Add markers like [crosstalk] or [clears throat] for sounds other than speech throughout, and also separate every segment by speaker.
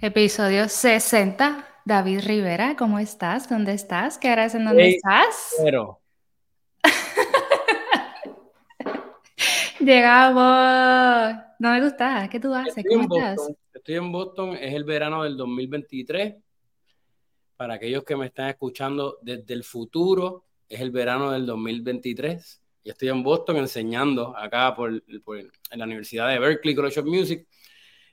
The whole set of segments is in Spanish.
Speaker 1: Episodio 60. David Rivera, ¿cómo estás? ¿Dónde estás? ¿Qué harás en dónde estás?
Speaker 2: Pero. [laughs]
Speaker 1: Llegamos. ¿Dónde tú estás? ¿Qué tú haces?
Speaker 2: Estoy ¿Cómo estás? Estoy en Boston, es el verano del 2023. Para aquellos que me están escuchando desde el futuro, es el verano del 2023. Y estoy en Boston enseñando acá por, en la Universidad de Berkeley College of Music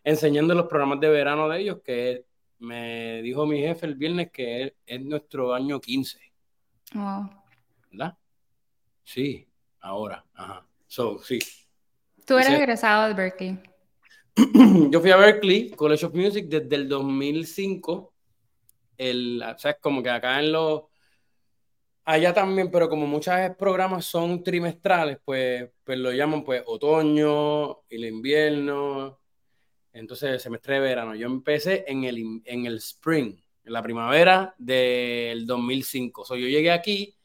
Speaker 2: enseñando los programas de verano de ellos, que me dijo mi jefe el viernes que es, nuestro año 15. ¿Verdad? Sí, ahora. Ajá. So, sí.
Speaker 1: Tú eres egresado de Berkeley. [clears throat]
Speaker 2: Yo fui a Berkeley, College of Music, desde el 2005. El, o sea, como que acá en los... Allá también, pero como muchos programas son trimestrales, pues, pues lo llaman pues otoño, el invierno, entonces semestre de verano. Yo empecé en el, en el spring, en la primavera del 2005. So, yo llegué aquí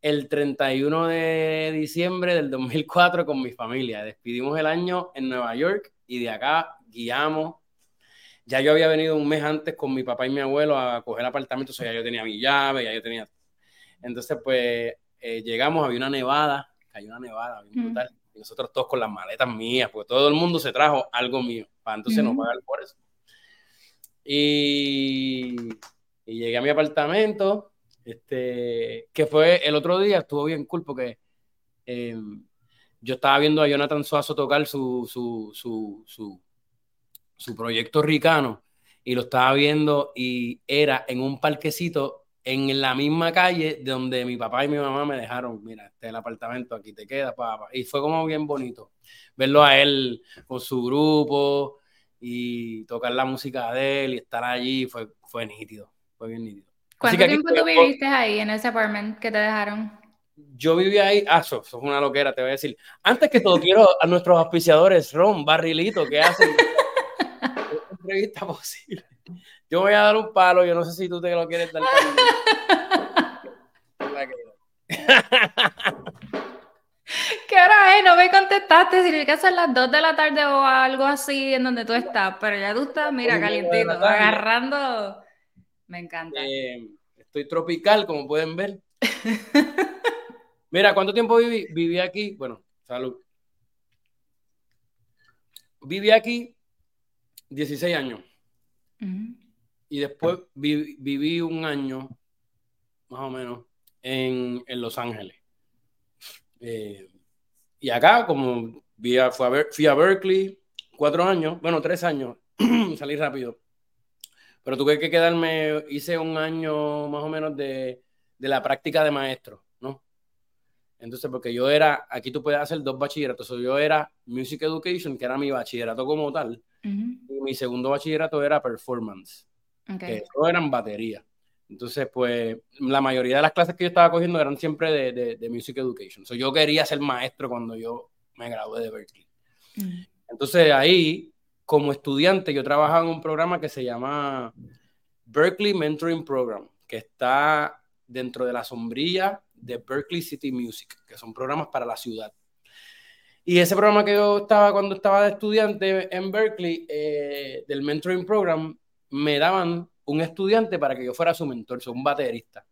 Speaker 2: el 31 de diciembre del 2004 con mi familia. Despidimos el año en Nueva York y de acá guiamos. Ya yo había venido un mes antes con mi papá y mi abuelo a coger apartamento, o sea, ya yo tenía mi llave, ya yo tenía... Entonces, pues, eh, llegamos, había una nevada, cayó una nevada bien brutal y nosotros todos con las maletas mías, porque todo el mundo se trajo algo mío, para entonces no pagar por eso. Y, y, llegué a mi apartamento, este, que fue el otro día, estuvo bien cool porque em, yo estaba viendo a Jonathan Suazo tocar su, su, su, su, su proyecto ricano y lo estaba viendo y era en un parquecito en la misma calle donde mi papá y mi mamá me dejaron, mira, este es el apartamento, aquí te quedas, papá. Y fue como bien bonito verlo a él con su grupo y tocar la música de él y estar allí, fue, fue nítido, fue bien nítido.
Speaker 1: ¿Cuánto tiempo tú viviste ahí en ese apartment que te dejaron?
Speaker 2: Yo viví ahí, ah, eso, es una loquera, te voy a decir. Antes que todo, quiero a nuestros auspiciadores, Ron, Barrilito, que hacen [laughs] entrevista posible. Yo voy a dar un palo, yo no sé si tú te lo quieres dar. [laughs] [laughs]
Speaker 1: ¿Qué hora es? No me contestaste. Significa son las 2 de la tarde o algo así en donde tú estás. Pero ya tú estás, mira, calientito, agarrando. Me encanta.
Speaker 2: Eh, estoy tropical, como pueden ver. [laughs] mira, ¿cuánto tiempo viví? Viví aquí. Bueno, salud. Viví aquí 16 años. Y después viví un año, más o menos, en, Los Ángeles. Eh, y acá, como fui a, fui a Berkeley, cuatro años, bueno, tres años, [clears throat] salí rápido. Pero tuve que quedarme, hice un año más o menos de, la práctica de maestro, ¿no? Entonces, porque yo era, aquí tú puedes hacer dos bachilleratos, yo era Music Education, que era mi bachillerato como tal, y mi segundo bachillerato era Performance, que todo eran batería. Entonces, pues, la mayoría de las clases que yo estaba cogiendo eran siempre de, de, Music Education. So, yo quería ser maestro cuando yo me gradué de Berkeley. Mm. Entonces, ahí, como estudiante, yo trabajaba en un programa que se llama Berkeley Mentoring Program, que está dentro de la sombrilla de Berkeley City Music, que son programas para la ciudad. Y ese programa que yo estaba cuando estaba de estudiante en Berkeley, eh, del Mentoring Program, me daban un estudiante para que yo fuera su mentor, un baterista.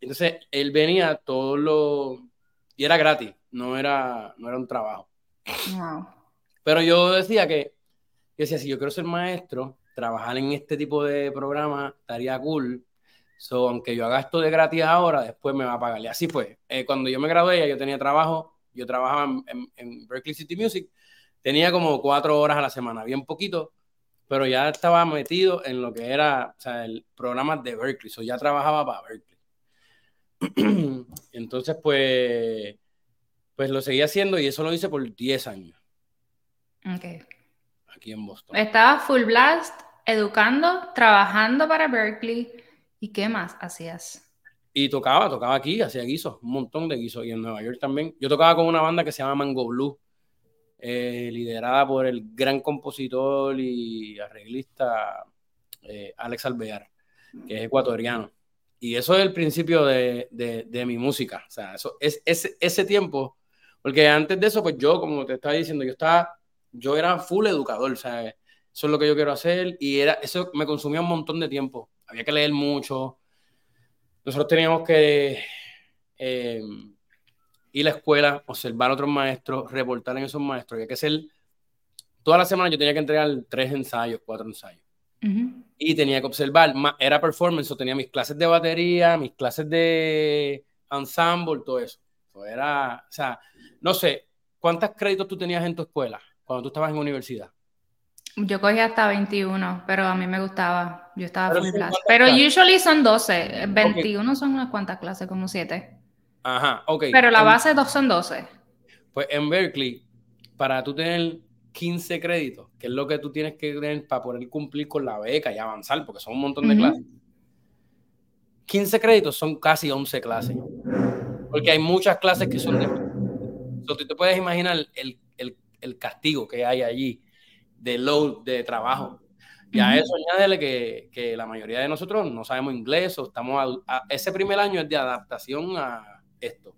Speaker 2: Entonces, él venía todos los... Y era gratis, no era, no era un trabajo. Pero yo decía que, yo decía, si yo quiero ser maestro, trabajar en este tipo de programa estaría cool. So, aunque yo haga esto de gratis ahora, después me va a pagar. Y así fue. Eh, cuando yo me gradué, yo tenía trabajo, yo trabajaba en, en Berkeley City Music, tenía como cuatro horas a la semana, bien poquito, pero ya estaba metido en lo que era, o sea, el programa de Berkeley, o ya trabajaba para Berkeley. [clears throat] Entonces, pues, pues lo seguí haciendo y eso lo hice por 10 años.
Speaker 1: Ok.
Speaker 2: Aquí en Boston.
Speaker 1: Estaba full blast, educando, trabajando para Berkeley. ¿Y qué más hacías?
Speaker 2: Y tocaba, tocaba aquí, hacía guisos, un montón de guisos. Y en Nueva York también. Yo tocaba con una banda que se llama Mango Blue eh, liderada por el gran compositor y arreglista eh, Alex Alvear, que es ecuatoriano. Y eso es el principio de, de, mi música. O sea, eso es, ese tiempo, porque antes de eso, pues yo, como te estaba diciendo, yo estaba, yo era full educador, sea, eso es lo que yo quiero hacer. Y era, eso me consumía un montón de tiempo. Había que leer mucho. Nosotros teníamos que eh, ir a la escuela, observar a otros maestros, reportar en esos maestros. Había que hacer, toda la semana yo tenía que entregar tres ensayos, cuatro ensayos. Y tenía que observar, era performance, o tenía mis clases de batería, mis clases de ensemble, todo eso. era, o sea, no sé, ¿cuántos créditos tú tenías en tu escuela cuando tú estabas en universidad?
Speaker 1: Yo cogí hasta 21, pero a mí me gustaba. Yo estaba full clase. Pero usually son 12. 21 son unas cuantas clases, como 7.
Speaker 2: Ajá, ok.
Speaker 1: Pero la base dos son 12.
Speaker 2: Pues en Berkeley, para tú tener 15 créditos, que es lo que tú tienes que tener para poder cumplir con la beca y avanzar, porque son un montón de clases. 15 créditos son casi 11 clases. Porque hay muchas clases que son de... tú te puedes imaginar el, el, el castigo que hay allí de load de trabajo. Y a eso añádele que, que, la mayoría de nosotros no sabemos inglés o estamos... ese primer año es de adaptación a esto.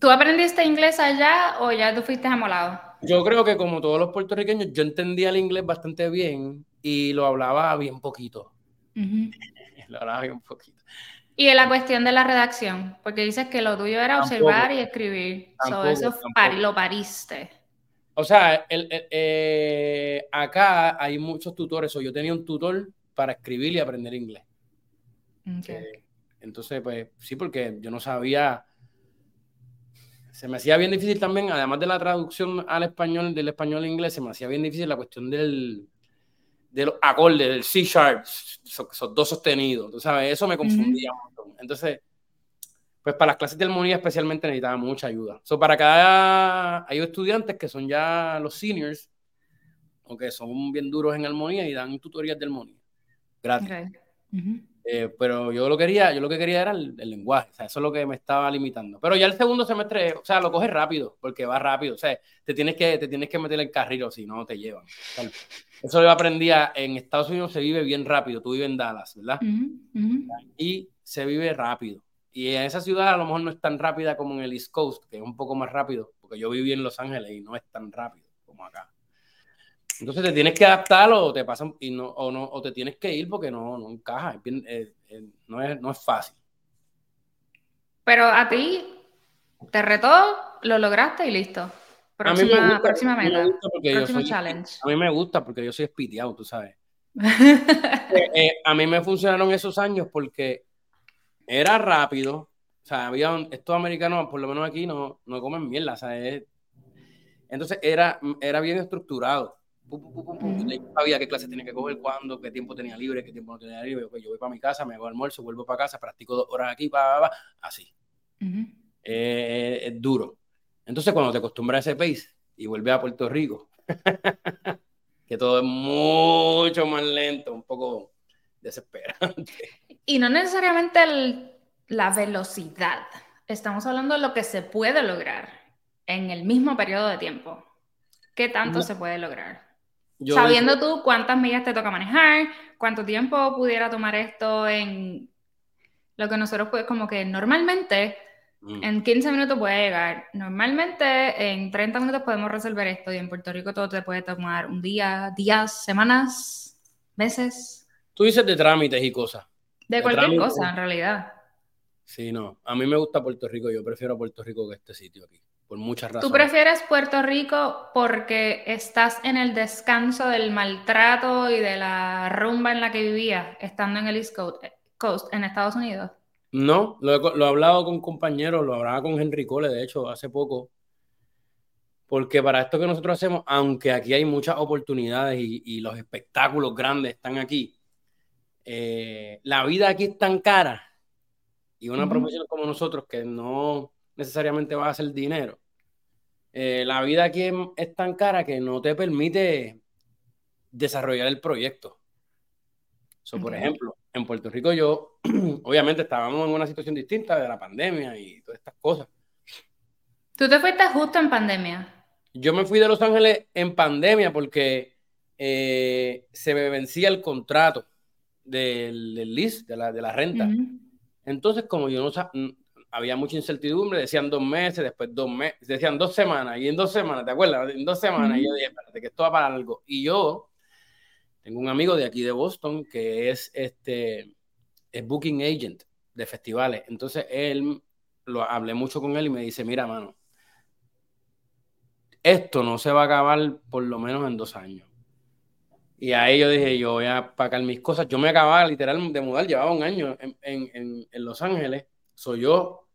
Speaker 1: ¿Tú aprendiste inglés allá o ya tú fuiste amolado?
Speaker 2: Yo creo que como todos los puertorriqueños, yo entendía el inglés bastante bien y lo hablaba bien poquito. lo hablaba bien poquito.
Speaker 1: Y en la cuestión de la redacción, porque dices que lo tuyo era observar y escribir. eso lo pariste.
Speaker 2: O sea, el, eh, acá hay muchos tutores, o yo tenía un tutor para escribir y aprender inglés. Eh, entonces, pues sí, porque yo no sabía. Se me hacía bien difícil también, además de la traducción al español, del español al inglés, se me hacía bien difícil la cuestión del, de los acordes, del C sharp, esos, dos sostenidos. Tú sabes, eso me confundía un montón. Entonces, pues para las clases de armonía especialmente necesitaba mucha ayuda. So, para cada, hay estudiantes que son ya los seniors, o que son bien duros en armonía y dan tutorías de armonía, gratis. Eh, pero yo lo quería, yo lo que quería era el, lenguaje, o sea, eso es lo que me estaba limitando. Pero ya el segundo semestre, o sea, lo coges rápido, porque va rápido, o sea, te tienes que, te tienes que meter en carril o si no te llevan. eso yo aprendía, en Estados Unidos se vive bien rápido, tú vives en Dallas, ¿verdad? Y se vive rápido. Y en esa ciudad a lo mejor no es tan rápida como en el East Coast, que es un poco más rápido, porque yo viví en Los Ángeles y no es tan rápido como acá. Entonces te tienes que adaptar o te pasan y no, o no, o te tienes que ir porque no, no encaja, eh, eh, no, es, no es fácil.
Speaker 1: Pero a ti te retó, lo lograste y listo. Próxima, próxima meta. Próximo challenge.
Speaker 2: A mí me gusta porque yo soy espiteado, tú sabes. [laughs] Eh, a mí me funcionaron esos años porque era rápido. O sea, había estos americanos, por lo menos aquí, no, no comen mierda. O sea, entonces era, era bien estructurado. Sabía qué clase tenía que coger, cuándo, qué tiempo tenía libre, qué tiempo no tenía libre. yo voy para mi casa, me hago almuerzo, vuelvo para casa, practico dos horas aquí, pa, así. Eh, es duro. Entonces, cuando te acostumbras a ese pace y vuelves a Puerto Rico, [laughs] que todo es mucho más lento, un poco desesperante.
Speaker 1: Y no necesariamente la velocidad. Estamos hablando de lo que se puede lograr en el mismo periodo de tiempo. ¿Qué tanto se puede lograr? Sabiendo tú cuántas millas te toca manejar, cuánto tiempo pudiera tomar esto en lo que nosotros pues como que normalmente mm. en 15 minutos puede llegar. Normalmente en 30 minutos podemos resolver esto y en Puerto Rico todo te puede tomar un día, días, semanas, meses.
Speaker 2: Tú dices de trámites y cosas.
Speaker 1: De cualquier cosa, en realidad.
Speaker 2: Sí, no. A mí me gusta Puerto Rico. Yo prefiero Puerto Rico que este sitio aquí. Por muchas razones.
Speaker 1: ¿Tú prefieres Puerto Rico porque estás en el descanso del maltrato y de la rumba en la que vivías estando en el East Coast, en Estados Unidos?
Speaker 2: No, lo he, hablado con compañeros, lo hablaba con Henry Cole, de hecho, hace poco. Porque para esto que nosotros hacemos, aunque aquí hay muchas oportunidades y los espectáculos grandes están aquí, eh, la vida aquí es tan cara y una profesión como nosotros que no necesariamente va a hacer dinero, eh, la vida aquí es, tan cara que no te permite desarrollar el proyecto. Por ejemplo, en Puerto Rico yo, [clears throat] obviamente estábamos en una situación distinta de la pandemia y todas estas cosas.
Speaker 1: ¿Tú te fuiste justo en pandemia?
Speaker 2: Yo me fui de Los Ángeles en pandemia porque eh, se me vencía el contrato del, del list, de la, de la renta. Entonces, como yo no había mucha incertidumbre, decían dos meses, después dos meses, decían dos semanas, y en dos semanas, ¿te acuerdas? En dos semanas, y yo dije, espérate, que esto va para algo. Y yo Tengo un amigo de aquí de Boston que es este es booking agent de festivales. Entonces él lo hablé mucho con él y me dice, mira, mano, esto no se va a acabar por lo menos en dos años. Y ahí yo dije, yo voy a pagar mis cosas. Yo me acababa literal de mudar, llevaba un año en, Los Ángeles. Soy yo,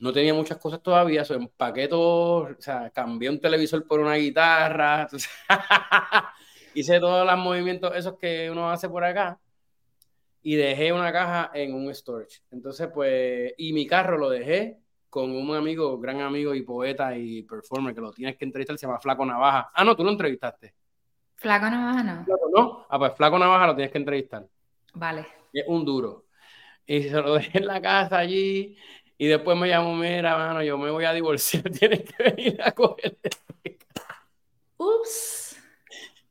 Speaker 2: no tenía muchas cosas todavía, soy empaqué todo, o sea, cambié un televisor por una guitarra, [laughs] hice todos los movimientos esos que uno hace por acá y dejé una caja en un storage. Entonces, pues, y mi carro lo dejé con un amigo, gran amigo y poeta y performer que lo tienes que entrevistar, se llama Flaco Navaja. Ah, no, tú lo entrevistaste.
Speaker 1: Flaco Navaja no.
Speaker 2: no. Ah, pues Flaco Navaja lo tienes que entrevistar.
Speaker 1: Vale.
Speaker 2: Es un duro. Y se lo dejé en la casa allí. Y después me llamó, mira, mano, yo me voy a divorciar, [laughs] tienes que venir a coger.
Speaker 1: Ups.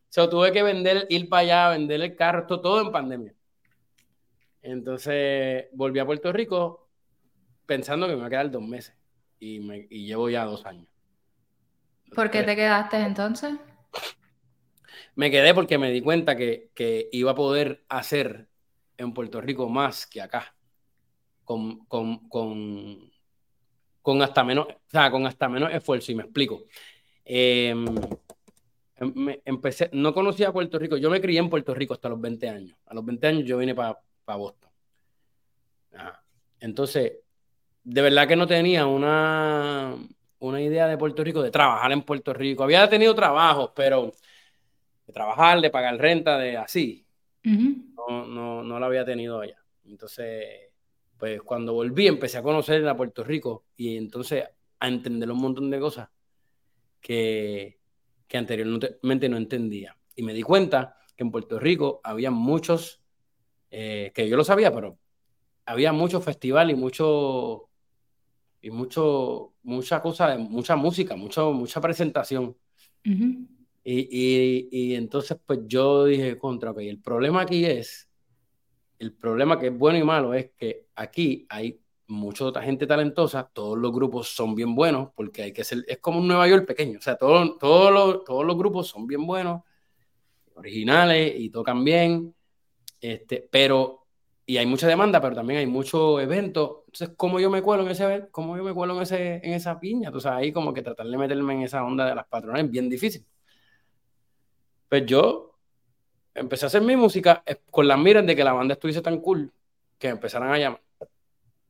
Speaker 2: So, tuve que vender, ir para allá, vender el carro, esto todo en pandemia. Entonces volví a Puerto Rico pensando que me iba a quedar dos meses y, me, llevo ya dos años.
Speaker 1: ¿Por qué te quedaste entonces?
Speaker 2: Me quedé porque me di cuenta que, iba a poder hacer en Puerto Rico más que acá. Con, con, hasta menos, con hasta menos esfuerzo, y me explico. Em, em, empecé, no conocía a Puerto Rico, yo me crié en Puerto Rico hasta los 20 años. A los 20 años yo vine para para Boston. Entonces, de verdad que no tenía una, una idea de Puerto Rico, de trabajar en Puerto Rico. Había tenido trabajos, pero de trabajar, de pagar renta, de así. No, no, lo había tenido allá. Entonces, pues cuando volví empecé a conocer a Puerto Rico y entonces a entender un montón de cosas que, que anteriormente no entendía. Y me di cuenta que en Puerto Rico había muchos eh, que yo lo sabía, pero había mucho festival y mucho y mucho mucha cosa, mucha música, mucho, mucha presentación. Y, y, entonces pues yo dije contra, que el problema aquí es, el problema que es bueno y malo es que aquí hay mucha gente talentosa, todos los grupos son bien buenos, porque hay que ser, es como un Nueva York pequeño, o sea, todo, todos los, todos los grupos son bien buenos, originales y tocan bien, este, pero, y hay mucha demanda, pero también hay mucho evento. Entonces, ¿cómo yo me cuelo en ese cómo yo me cuelo en, ese, en esa piña? Entonces, ahí como que tratar de meterme en esa onda de las patronas es bien difícil. Pues yo empecé a hacer mi música con las miras de que la banda estuviese tan cool que me empezaran a llamar.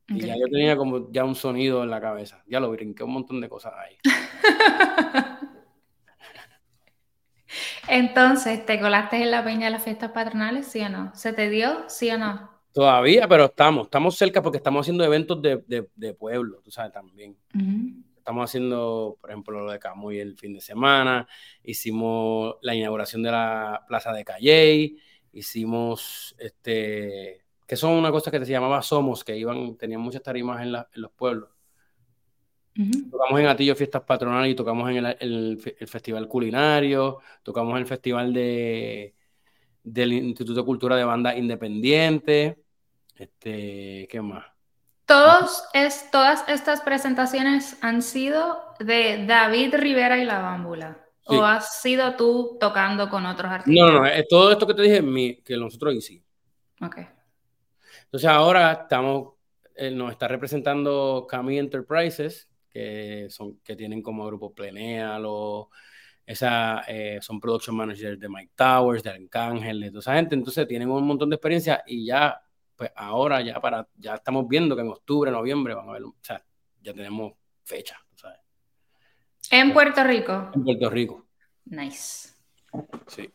Speaker 2: Y ya yo tenía como ya un sonido en la cabeza. Ya lo brinqué un montón de cosas ahí. [laughs]
Speaker 1: Entonces, ¿te colaste en la peña de las fiestas patronales, sí o no? ¿Se te dio, sí o no?
Speaker 2: Todavía, pero estamos, estamos cerca porque estamos haciendo eventos de, de, pueblo, tú sabes, también. Estamos haciendo, por ejemplo, lo de Camuy el fin de semana, hicimos la inauguración de la plaza de Calley, hicimos, este, que son una cosa que se llamaba Somos, que iban, tenían muchas tarimas en, en los pueblos. Tocamos en Atillo Fiestas Patronales y tocamos en el, Festival Culinario, tocamos en el Festival de, del Instituto de Cultura de Banda Independiente. Este, ¿qué más?
Speaker 1: Todos es, todas estas presentaciones han sido de David Rivera y la Bámbula. ¿O has sido tú tocando con otros artistas?
Speaker 2: No, no, no. todo esto que te dije que nosotros hicimos.
Speaker 1: Ok.
Speaker 2: Entonces ahora estamos, eh, nos está representando Cami Enterprises, que, son, que tienen como grupo Plenea, esa, eh, son production managers de Mike Towers, de Arcángel, de toda esa gente, entonces tienen un montón de experiencia y ya, pues ahora ya para, ya estamos viendo que en octubre, noviembre van a ver, o sea, ya tenemos fecha, ¿sabes?
Speaker 1: ¿En Puerto Rico?
Speaker 2: En Puerto Rico.
Speaker 1: Nice.
Speaker 2: Sí.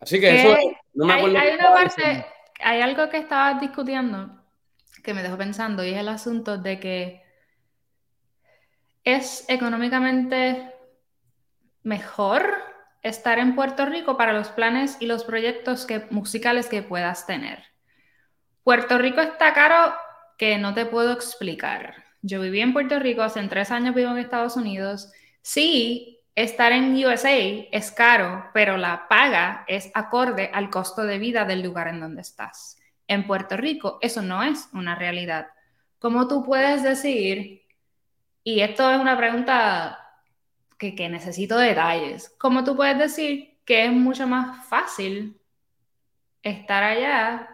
Speaker 2: Así que eso,
Speaker 1: no me acuerdo. Hay, una parte, hay algo que estabas discutiendo que me dejó pensando y es el asunto de que es económicamente mejor estar en Puerto Rico para los planes y los proyectos musicales que puedas tener. Puerto Rico está caro que no te puedo explicar. Yo viví en Puerto Rico, hace tres años vivo en Estados Unidos. Sí, estar en USA es caro, pero la paga es acorde al costo de vida del lugar en donde estás. En Puerto Rico eso no es una realidad. ¿Cómo tú puedes decir y esto es una pregunta que, necesito detalles. ¿Cómo tú puedes decir que es mucho más fácil estar allá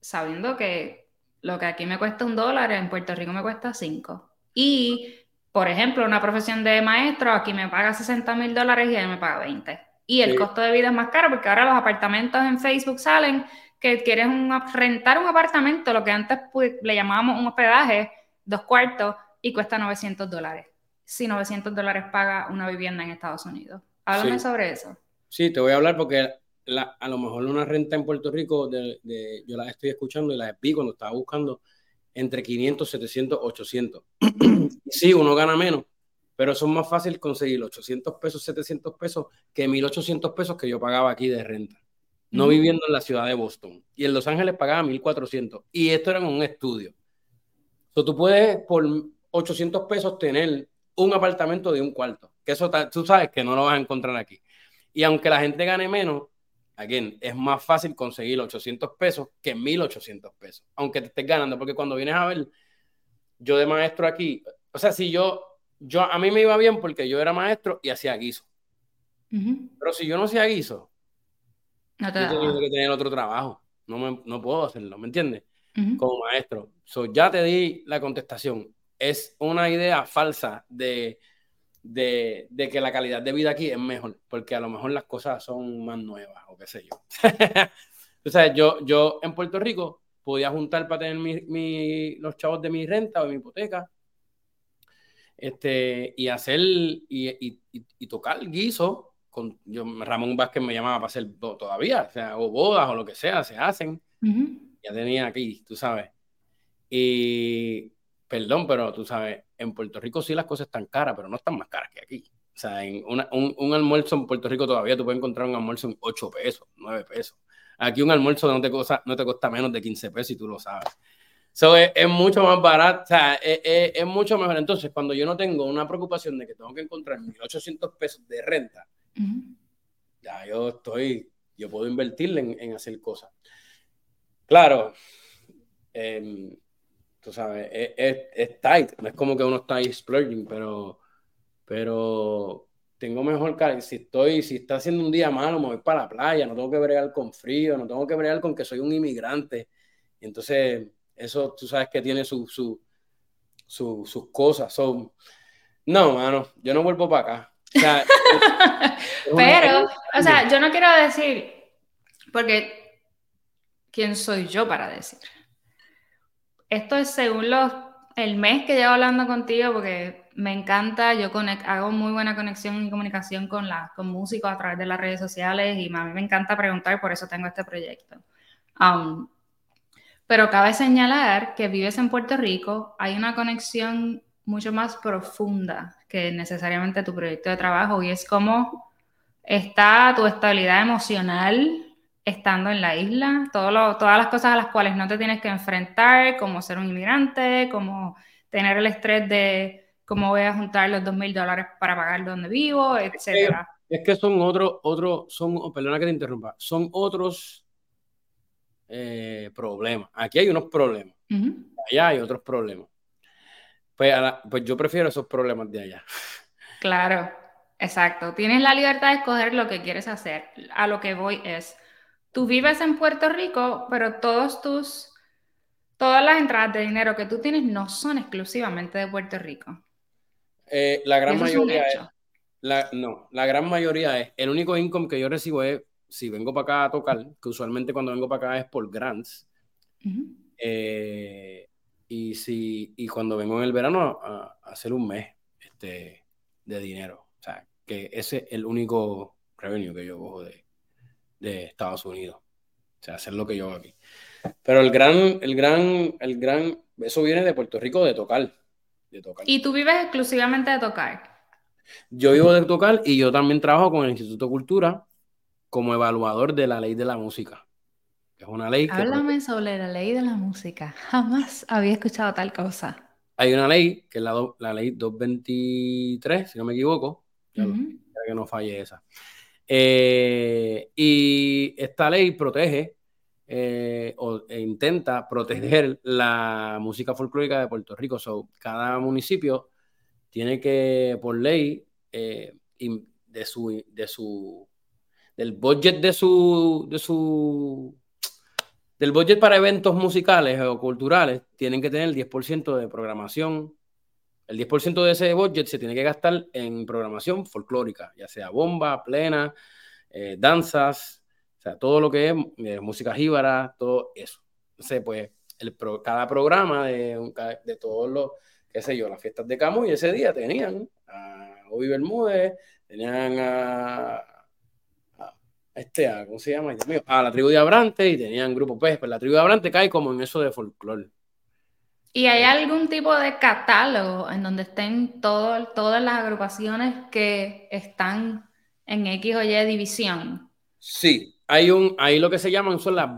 Speaker 1: sabiendo que lo que aquí me cuesta un dólar, en Puerto Rico me cuesta cinco. Y, por ejemplo, una profesión de maestro aquí me paga 60 mil dólares y él me paga 20. Y el costo de vida es más caro porque ahora los apartamentos en Facebook salen que quieres rentar un apartamento, lo que antes pues, le llamábamos un hospedaje, dos cuartos, y cuesta 900 dólares. Si 900 dólares paga una vivienda en Estados Unidos. Háblame sobre eso.
Speaker 2: Sí, te voy a hablar porque a lo mejor una renta en Puerto Rico, de, yo la estoy escuchando y la vi cuando estaba buscando entre 500, 700, 800. sí, uno gana menos, pero eso es más fácil conseguir 800 pesos, 700 pesos que 1800 pesos que yo pagaba aquí de renta, no viviendo en la ciudad de Boston. Y en Los Ángeles pagaba 1400. Y esto era en un estudio. Entonces tú puedes por 800 pesos tener un apartamento de un cuarto, que eso tú sabes que no lo vas a encontrar aquí. Y aunque la gente gane menos, again, es más fácil conseguir 800 pesos que 1800 pesos, aunque te estés ganando, porque cuando vienes a ver, yo de maestro aquí, o sea, si yo, yo, a mí me iba bien porque yo era maestro y hacía guiso. Pero si yo no hacía guiso, no te yo tengo que tener otro trabajo. No, me, no puedo hacerlo, ¿me entiendes? Como maestro. So, ya te di la contestación. Es una idea falsa de, de, que la calidad de vida aquí es mejor, porque a lo mejor las cosas son más nuevas o qué sé yo. [laughs] o sea, yo, yo en Puerto Rico podía juntar para tener mi, los chavos de mi renta o de mi hipoteca este, y hacer y, y, tocar guiso. Con, yo, Ramón Vázquez me llamaba para hacer todavía, o sea, o bodas o lo que sea, se hacen. Ya tenía aquí, tú sabes. Y perdón, pero tú sabes, en Puerto Rico sí las cosas están caras, pero no están más caras que aquí. O sea, en un, almuerzo en Puerto Rico todavía tú puedes encontrar un almuerzo en 8 pesos, 9 pesos. Aquí un almuerzo no te, cosa, no te cuesta menos de 15 pesos y tú lo sabes. So, es, mucho más barato, o sea, es, mucho mejor. Entonces, cuando yo no tengo una preocupación de que tengo que encontrar 1.800 pesos de renta, ya yo estoy, yo puedo invertirle en, hacer cosas. Claro, eh, tú sabes, es, tight, no es como que uno está ahí splurging, pero, pero tengo mejor que si estoy, si está haciendo un día malo, me voy para la playa, no tengo que bregar con frío, no tengo que bregar con que soy un inmigrante. Y entonces, eso tú sabes que tiene sus sus cosas. Son, no, mano, yo no vuelvo para acá. [laughs]
Speaker 1: pero, o sea, yo no quiero decir, porque ¿quién soy yo para decir? Esto es según los, el mes que llevo hablando contigo, porque me encanta, yo hago muy buena conexión y comunicación con, la, con músicos a través de las redes sociales y a mí me encanta preguntar, por eso tengo este proyecto. Um, pero cabe señalar que vives en Puerto Rico, hay una conexión mucho más profunda que necesariamente tu proyecto de trabajo y es como está tu estabilidad emocional estando en la isla, todo todas las cosas a las cuales no te tienes que enfrentar, como ser un inmigrante, como tener el estrés de cómo voy a juntar los dos mil dólares para pagar donde vivo, etcétera.
Speaker 2: Es que son otros, otro, son, perdona que te interrumpa, son otros eh, problemas. Aquí hay unos problemas, allá hay otros problemas. Pues, pues yo prefiero esos problemas de allá.
Speaker 1: Claro, exacto. Tienes la libertad de escoger lo que quieres hacer. A lo que voy es, tú vives en Puerto Rico, pero todos tus, todas las entradas de dinero que tú tienes no son exclusivamente de Puerto Rico.
Speaker 2: Eh, la gran mayoría es, la, no, la gran mayoría es, el único income que yo recibo es si vengo para acá a tocar, que usualmente cuando vengo para acá es por grants. Eh, y si y cuando vengo en el verano a, hacer un mes este, de dinero. O sea, que ese es el único revenue que yo cojo de, de Estados Unidos. O sea, hacer lo que yo hago aquí. Pero el gran, el gran, el gran, eso viene de Puerto Rico de tocar. De tocar.
Speaker 1: ¿Y tú vives exclusivamente de tocar?
Speaker 2: Yo vivo de tocar y yo también trabajo con el Instituto de Cultura como evaluador de la ley de la música. Es una ley
Speaker 1: Háblame sobre la ley de la música. Jamás había escuchado tal cosa.
Speaker 2: Hay una ley, que es la, la ley 223, si no me equivoco. que no falle esa. Eh, y esta ley protege eh, o e intenta proteger la música folclórica de Puerto Rico. So, cada municipio tiene que, por ley, eh, de, su, de, su, del budget de su, de su, del budget para eventos musicales o culturales, tienen que tener el 10% de programación. El 10% de ese budget se tiene que gastar en programación folclórica, ya sea bomba, plena, eh, danzas, o sea, todo lo que es eh, música jíbara, todo eso. Entonces, pues, el cada programa de, todos los, qué sé yo, las fiestas de Camus, ese día tenían a Obi Bermúdez, tenían a, este, ¿cómo se llama? a la tribu de Abrante y tenían grupo pues, pues la tribu de Abrante cae como en eso de folclore.
Speaker 1: ¿Y hay algún tipo de catálogo en donde estén todo, todas las agrupaciones que están en X o Y división?
Speaker 2: Sí, hay un, ahí lo que se llaman son las,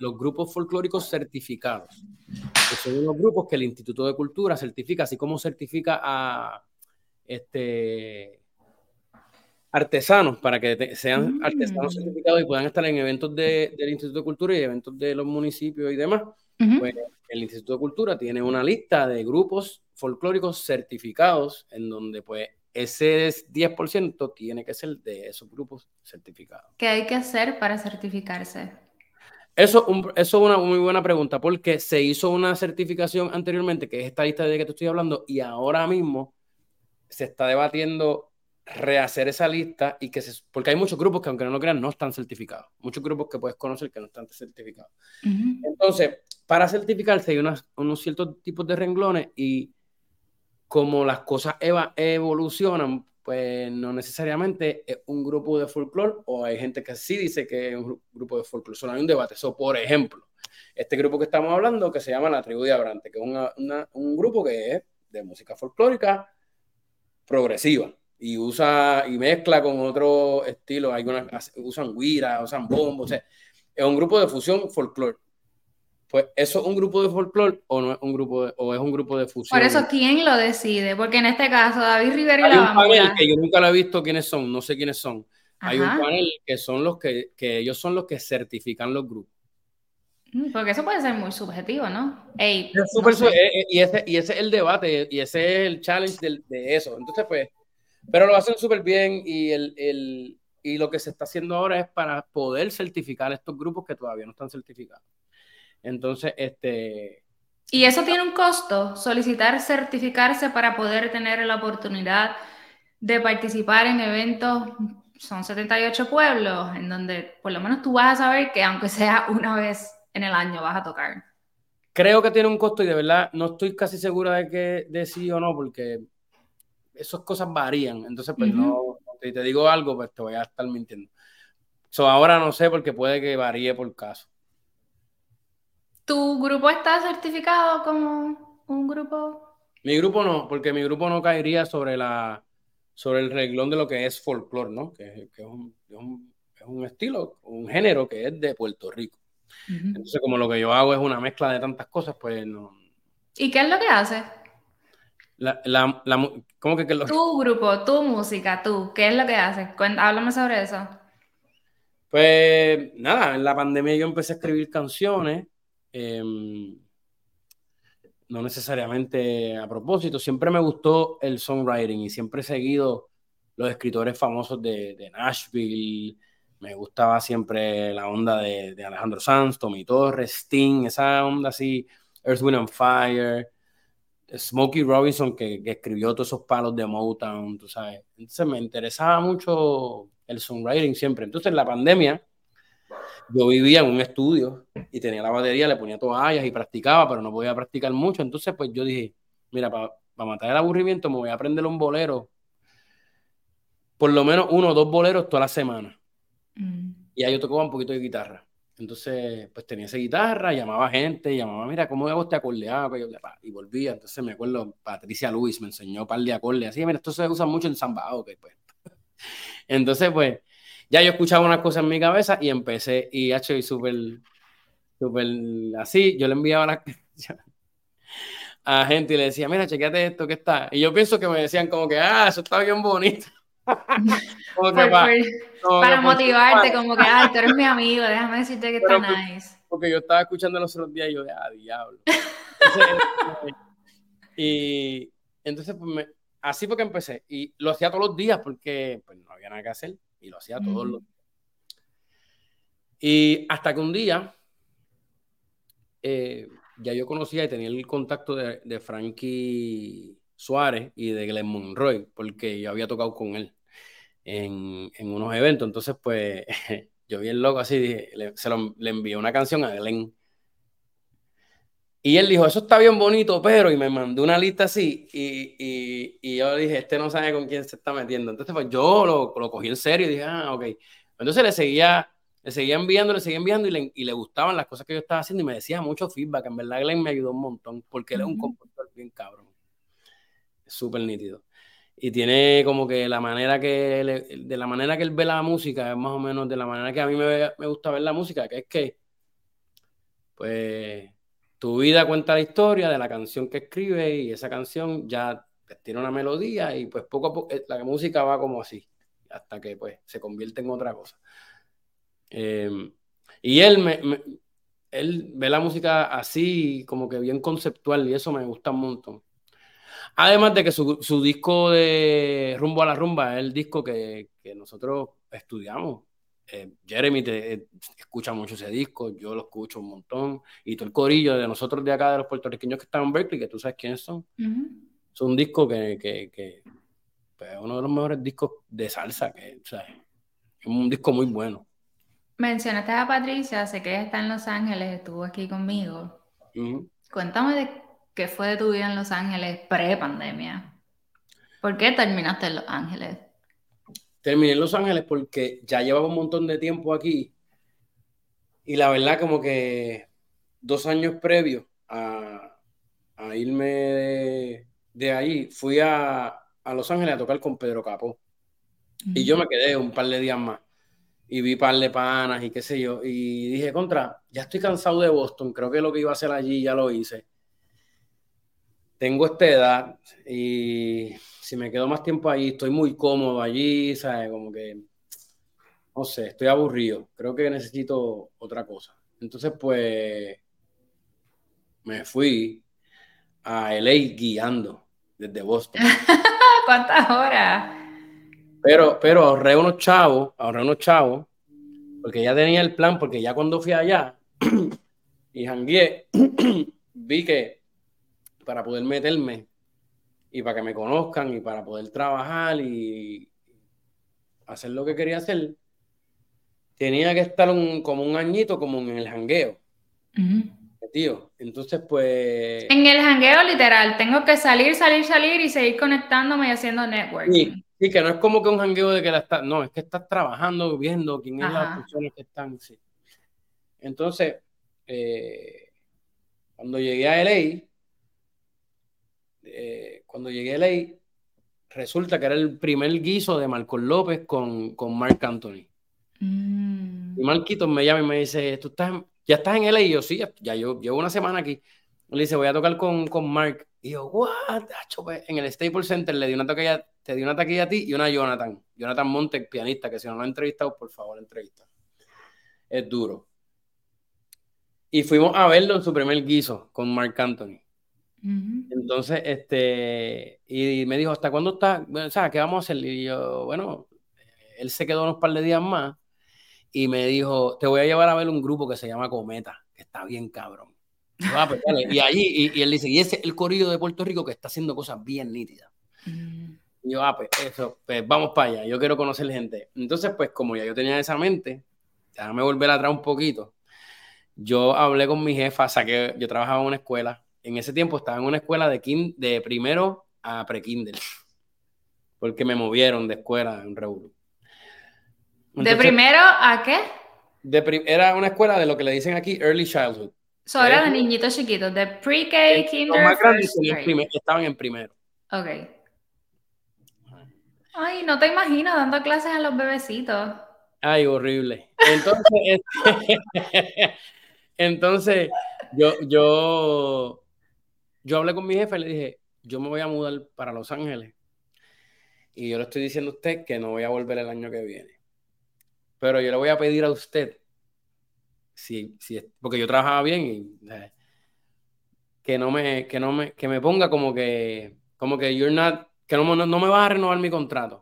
Speaker 2: los grupos folclóricos certificados, que son unos grupos que el Instituto de Cultura certifica, así como certifica a este artesanos para que sean mm. artesanos certificados y puedan estar en eventos del Instituto de Cultura y eventos de los municipios y demás. Pues el Instituto de Cultura tiene una lista de grupos folclóricos certificados en donde pues ese 10% tiene que ser de esos grupos certificados.
Speaker 1: ¿Qué hay que hacer para certificarse?
Speaker 2: Eso, eso es una muy buena pregunta porque se hizo una certificación anteriormente, que es esta lista de que te estoy hablando, y ahora mismo se está debatiendo rehacer esa lista y que se, porque hay muchos grupos que aunque no lo crean no están certificados, muchos grupos que puedes conocer que no están certificados. Entonces, para certificarse hay unos ciertos tipos de renglones y como las cosas evolucionan, pues no necesariamente es un grupo de folclore o hay gente que sí dice que es un grupo de folclore, solo hay un debate. eso por ejemplo, este grupo que estamos hablando que se llama La Tribu de Abrante, que es un grupo que es de música folclórica progresiva y usa y mezcla con otro estilo. Algunas usan guira, usan bombos. O es un grupo de fusión folclore. Pues eso es un grupo de folclore o no es un grupo de, o es un grupo de fusión.
Speaker 1: Por eso, ¿quién lo decide? Porque en este caso, David Rivera y
Speaker 2: Hay un panel que yo nunca lo he visto quiénes son, no sé quiénes son. Hay un panel que son los que, que ellos son los que certifican los grupos.
Speaker 1: Mm, porque eso puede ser muy subjetivo, ¿no?
Speaker 2: Eh, eh, y, ese, y ese es el debate, y ese es el challenge de, de eso. Entonces, pues, pero lo hacen súper bien y, el, el, y lo que se está haciendo ahora es para poder certificar estos grupos que todavía no están certificados. Entonces, este...
Speaker 1: ¿Y eso tiene un costo? Solicitar certificarse para poder tener la oportunidad de participar en eventos, son 78 pueblos, en donde por lo menos tú vas a saber que aunque sea una vez en el año vas a tocar.
Speaker 2: Creo que tiene un costo y de verdad no estoy casi segura de que de sí o no, porque esas cosas varían. Entonces, pues no, si te digo algo, pues te voy a estar mintiendo. So, ahora no sé porque puede que varíe por caso.
Speaker 1: ¿Tu grupo está certificado como un grupo?
Speaker 2: Mi grupo no, porque mi grupo no caería sobre la sobre el reglón de lo que es folclore, ¿no? Que, es, un, es, un, estilo, un género que es de Puerto Rico. Entonces, como lo que yo hago es una mezcla de tantas cosas, pues no.
Speaker 1: ¿Y qué es lo que hace?
Speaker 2: La, la, ¿Cómo que, lo...
Speaker 1: Tu grupo, tu música, tú, ¿qué es lo que haces? háblame sobre eso.
Speaker 2: Pues nada, en la pandemia yo empecé a escribir canciones, em, no necesariamente a propósito, siempre me gustó el songwriting y siempre he seguido los escritores famosos de, Nashville, me gustaba siempre la onda de, Alejandro Sanz, Tommy Torres, Sting, esa onda así, Earth, Wind and Fire, Smokey Robinson que, escribió todos esos palos de Motown, tú sabes. Entonces me interesaba mucho el songwriting siempre. Entonces en la pandemia yo vivía en un estudio y tenía la batería, le ponía toallas y practicaba, pero no podía practicar mucho. Entonces pues yo dije, mira, para matar el aburrimiento me voy a aprender un bolero, por lo menos uno o dos boleros toda la semana. Mm. Y ahí yo tocaba un poquito de guitarra. Entonces, pues tenía esa guitarra, llamaba gente, llamaba, mira, ¿cómo hago este acordeado? Y volvía. Entonces me acuerdo, Patricia Luis me enseñó un par de acordes. Así, mira, esto se usa mucho en samba. Ok, pues. [laughs] Entonces, pues, ya yo escuchaba unas cosas en mi cabeza y empecé, y hecho, y súper, súper así, yo le enviaba la [laughs] a gente y le decía, mira, chequeate esto que está. Y yo pienso que me decían como que, ah, eso está bien bonito. [laughs]
Speaker 1: para, motivarte, como que, ay, tú eres mi amigo, déjame decirte que está nice.
Speaker 2: Porque yo estaba escuchando los otros días y yo, ah, diablo. [laughs] y entonces, pues, así fue que empecé. Y lo hacía todos los días porque pues, no había nada que hacer y lo hacía todos los días. Y hasta que un día, eh, ya yo conocía y tenía el contacto de, de Frankie Suárez y de Glenn Monroy, porque yo había tocado con él en, en unos eventos. Entonces, pues, [laughs] yo vi el loco así, le, se lo, le envié una canción a Glenn. Y él dijo, eso está bien bonito, pero, y me mandó una lista así, y, y, y yo dije, este no sabe con quién se está metiendo. Entonces, pues yo lo, lo cogí en serio y dije, ah, ok. Entonces le seguía, le seguía enviando, le seguía enviando y le, y le, gustaban las cosas que yo estaba haciendo y me decía mucho feedback. En verdad, Glenn me ayudó un montón porque él es un compositor bien cabrón. Súper nítido y tiene como que la manera que de la manera que él ve la música es más o menos de la manera que a mí me, me, gusta ver la música, que es que pues tu vida cuenta la historia de la canción que escribe y esa canción ya tiene una melodía y pues poco a poco eh, la música va como así hasta que pues se convierte en otra cosa. Em, y él me, él ve la música así como que bien conceptual y eso me gusta un montón. Además de que su, su, disco de Rumbo a la Rumba es el disco que, que nosotros estudiamos. Eh, Jeremy te, eh, escucha mucho ese disco, yo lo escucho un montón, y todo el corillo de nosotros de acá, de los puertorriqueños que están en Berkeley, que tú sabes quiénes son, es un disco que, que, que pues, uno de los mejores discos de salsa, que o sea, es un disco muy bueno.
Speaker 1: Mencionaste a Patricia, sé que ella está en Los Ángeles, estuvo aquí conmigo. Cuéntame de ¿Qué fue de tu vida en Los Ángeles pre-pandemia? ¿Por qué terminaste en Los Ángeles?
Speaker 2: Terminé en Los Ángeles porque ya llevaba un montón de tiempo aquí y la verdad como que dos años previos a, irme de, ahí, fui a, Los Ángeles a tocar con Pedro Capó. Y yo me quedé un par de días más y vi par de panas y qué sé yo. Y dije, contra, ya estoy cansado de Boston, creo que lo que iba a hacer allí ya lo hice tengo esta edad y si me quedo más tiempo allí, estoy muy cómodo allí, ¿sabes? Como que, no sé, estoy aburrido. Creo que necesito otra cosa. Entonces, pues, me fui a LA guiando desde Boston. [laughs]
Speaker 1: ¿Cuántas horas?
Speaker 2: Pero, pero ahorré unos chavos, ahorré unos chavos, porque ya tenía el plan, porque ya cuando fui allá [clears throat] y jangué, [clears throat] vi que para poder meterme y para que me conozcan y para poder trabajar y hacer lo que quería hacer, tenía que estar un, como un añito como en el jangueo. Tío, entonces pues...
Speaker 1: En el jangueo literal, tengo que salir, salir, salir y seguir conectándome y haciendo networking.
Speaker 2: Sí, que no es como que un jangueo de que la está, no, es que estás trabajando, viendo quién es las personas que están. Sí. Entonces, eh, cuando llegué a LA, eh, cuando llegué a LA, resulta que era el primer guiso de Marcos López con, con Mark Anthony. Mm. Y Marquito me llama y me dice, ¿tú estás, ya estás en LA? Y yo, sí, ya, yo llevo una semana aquí. Le dice, voy a tocar con, con Mark. Y yo, what? Pues, en el Staples Center le di una taquilla, te di una taquilla a ti y una a Jonathan. Jonathan Monte, pianista, que si no lo han entrevistado, por favor, entrevista. Es duro. Y fuimos a verlo en su primer guiso con Mark Anthony. Entonces, este, y me dijo, ¿hasta cuándo está? O sea, ¿qué vamos a hacer? Y yo, bueno, él se quedó unos par de días más y me dijo, te voy a llevar a ver un grupo que se llama Cometa, que está bien cabrón. Y, ah, pues, allí, y, él dice, y ese es el corrido de Puerto Rico que está haciendo cosas bien nítidas. Y yo, ah, pues eso, pues vamos para allá, yo quiero conocer gente. Entonces, pues como ya yo tenía esa mente, déjame volver atrás un poquito. Yo hablé con mi jefa, saqué, yo trabajaba en una escuela en ese tiempo estaba en una escuela de, de primero a pre-Kindle, [laughs] porque me movieron de escuela en Reúno.
Speaker 1: ¿De primero a qué?
Speaker 2: De era una escuela de lo que le dicen aquí Early Childhood.
Speaker 1: So era de niñitos chiquitos, de pre-K, kinder,
Speaker 2: estaban en primero.
Speaker 1: Ok. Ay, no te imagino dando clases a los bebecitos.
Speaker 2: Ay, horrible. Entonces, [laughs] entonces yo, yo, yo hablé con mi jefe y le dije, yo me voy a mudar para Los Ángeles. Y yo le estoy diciendo a usted que no voy a volver el año que viene. Pero yo le voy a pedir a usted, si, si, porque yo trabajaba bien y eh, que no me, que no me, que me ponga como que, como que you're not, que no, no, me vas a renovar mi contrato.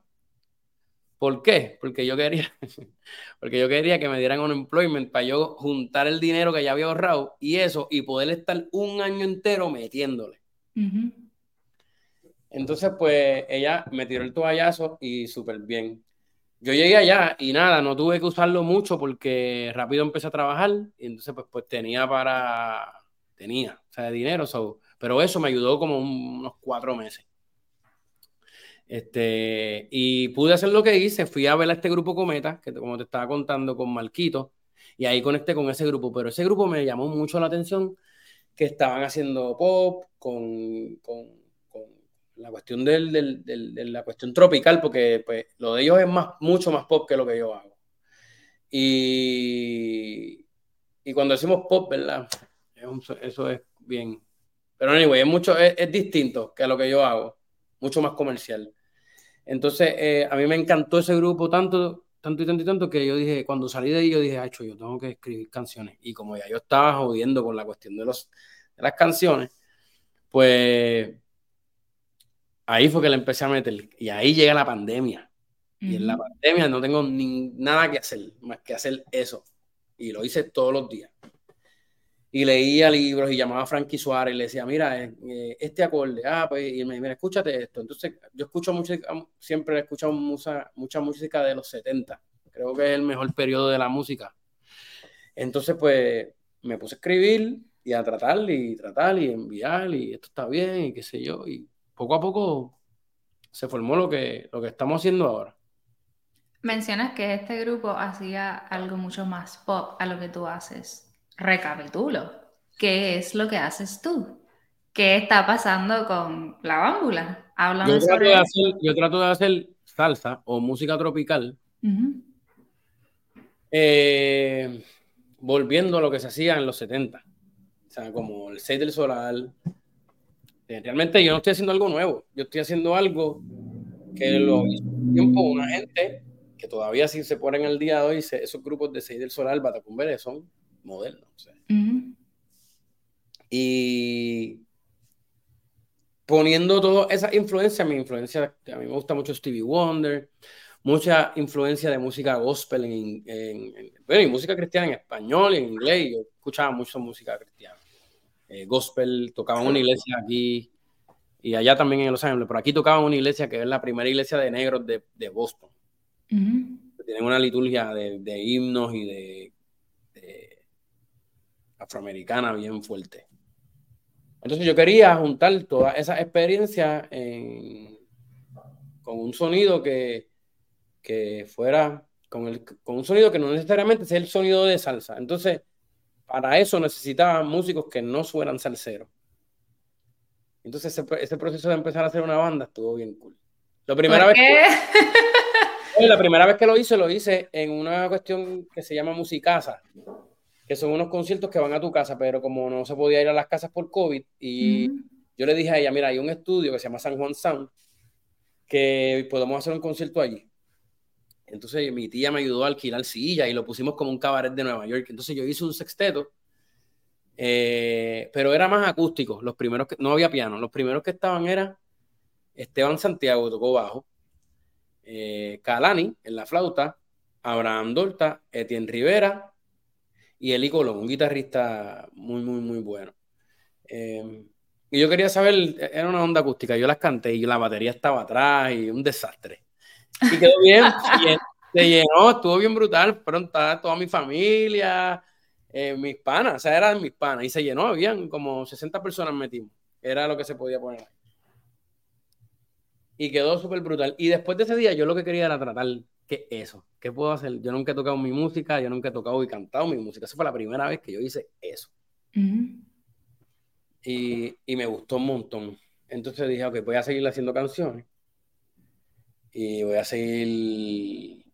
Speaker 2: ¿Por qué? Porque yo quería, [laughs] porque yo quería que me dieran un employment para yo juntar el dinero que ya había ahorrado y eso, y poder estar un año entero metiéndole. Entonces, pues ella me tiró el toallazo y súper bien. Yo llegué allá y nada, no tuve que usarlo mucho porque rápido empecé a trabajar y entonces pues, pues tenía para, tenía, o sea, de dinero, pero eso me ayudó como unos cuatro meses. Este, y pude hacer lo que hice, fui a ver a este grupo Cometa, que como te estaba contando con Marquito, y ahí conecté con ese grupo, pero ese grupo me llamó mucho la atención, que estaban haciendo pop con, con, la cuestión del, de la cuestión tropical, porque pues, lo de ellos es más, mucho más pop que lo que yo hago. Y, y cuando decimos pop, ¿verdad? Eso es bien. Pero anyway, es, mucho, es, es distinto que lo que yo hago, mucho más comercial. Entonces, eh, a mí me encantó ese grupo tanto, tanto y tanto y tanto que yo dije, cuando salí de ahí, yo dije, hecho, yo tengo que escribir canciones. Y como ya yo estaba jodiendo con la cuestión de, los, de las canciones, pues ahí fue que le empecé a meter. Y ahí llega la pandemia. Y en la pandemia no tengo ni nada que hacer, más que hacer eso. Y lo hice todos los días y leía libros y llamaba a Frankie Suárez y le decía, mira, eh, eh, este acorde, ah, pues, y me mira, escúchate esto. Entonces, yo escucho música, siempre he escuchado mucha, mucha música de los 70. Creo que es el mejor periodo de la música. Entonces, pues, me puse a escribir y a tratar y tratar y enviar y esto está bien y qué sé yo. Y poco a poco se formó lo que, lo que estamos haciendo ahora.
Speaker 1: Mencionas que este grupo hacía algo mucho más pop a lo que tú haces recapitulo. ¿Qué es lo que haces tú? ¿Qué está pasando con la bámbula?
Speaker 2: Háblame yo, trato de hacer, yo trato de hacer salsa o música tropical. Eh, volviendo a lo que se hacía en los 70. O sea, como el 6 del solar. Eh, realmente yo no estoy haciendo algo nuevo. Yo estoy haciendo algo que lo hizo tiempo una gente que todavía sí se ponen el día de hoy, esos grupos de 6 del solar, Batacumbere, son moderno. Y poniendo toda esa influencia, mi influencia, a mí me gusta mucho Stevie Wonder, mucha influencia de música gospel en, bueno, y música cristiana en español y en inglés. Yo escuchaba mucho música cristiana. Eh, gospel, tocaba en una iglesia aquí y allá también en Los Ángeles, pero aquí tocaba una iglesia que es la primera iglesia de negros de, Boston. Tienen una liturgia de, himnos y de afroamericana bien fuerte. Entonces yo quería juntar toda esa experiencia con un sonido que, que fuera, con, el, con un sonido que no necesariamente sea el sonido de salsa. Entonces, para eso necesitaba músicos que no fueran salseros. Entonces ese, proceso de empezar a hacer una banda estuvo bien cool. La primera, vez que, [laughs] la primera vez que lo hice, lo hice en una cuestión que se llama Musicasa, que son unos conciertos que van a tu casa, pero como no se podía ir a las casas por COVID, y yo le dije a ella, mira, hay un estudio que se llama San Juan Sound, que podemos hacer un concierto allí. Entonces mi tía me ayudó a alquilar silla y lo pusimos como un cabaret de Nueva York. Entonces yo hice un sexteto, eh, pero era más acústico. Los primeros que no había piano. Los primeros que estaban era Esteban Santiago, tocó bajo, eh, Calani en la flauta, Abraham Dorta, Etienne Rivera, y Eli Colón, un guitarrista muy, muy, muy bueno. Em, y yo quería saber, era una onda acústica, yo las canté y la batería estaba atrás y un desastre. Y quedó bien, [laughs] se llenó, estuvo bien brutal, pronto toda mi familia, eh, mis panas, o sea, eran mis panas, y se llenó, habían como 60 personas metimos, era lo que se podía poner. Y quedó súper brutal. Y después de ese día yo lo que quería era tratar ¿qué eso? ¿Qué puedo hacer? Yo nunca he tocado mi música, yo nunca he tocado y cantado mi música. Esa fue la primera vez que yo hice eso. y, y, me gustó un montón. Entonces dije, ok, voy a seguir haciendo canciones. Y voy a seguir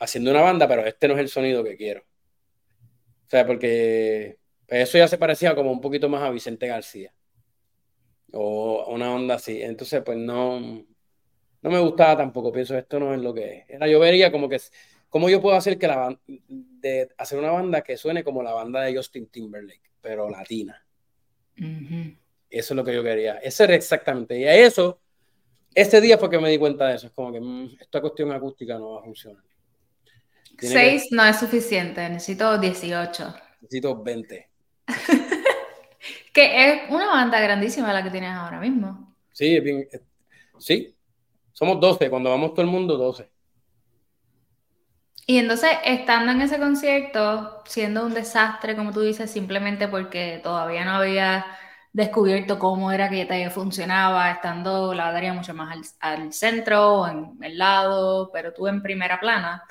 Speaker 2: haciendo una banda, pero este no es el sonido que quiero. O sea, porque eso ya se parecía como un poquito más a Vicente García. O una onda así. Entonces, pues no, no me gustaba tampoco, pienso, esto no es lo que es. Era, yo vería como que, ¿cómo yo puedo hacer que la de hacer una banda que suene como la banda de Justin Timberlake, pero latina? Eso es lo que yo quería. Eso era exactamente. Y a eso Ese día fue que me di cuenta de eso. Es como que mm, esta cuestión acústica no va a funcionar.
Speaker 1: Seis no es suficiente, necesito 18.
Speaker 2: Necesito 20. [laughs]
Speaker 1: que es una banda grandísima la que tienes ahora mismo.
Speaker 2: Sí, bien, sí. Somos 12, cuando vamos todo el mundo, 12.
Speaker 1: Y entonces, estando en ese concierto, siendo un desastre, como tú dices, simplemente porque todavía no había descubierto cómo era que ya funcionaba, estando la batería mucho más al, centro, en el lado, pero tú en primera plana,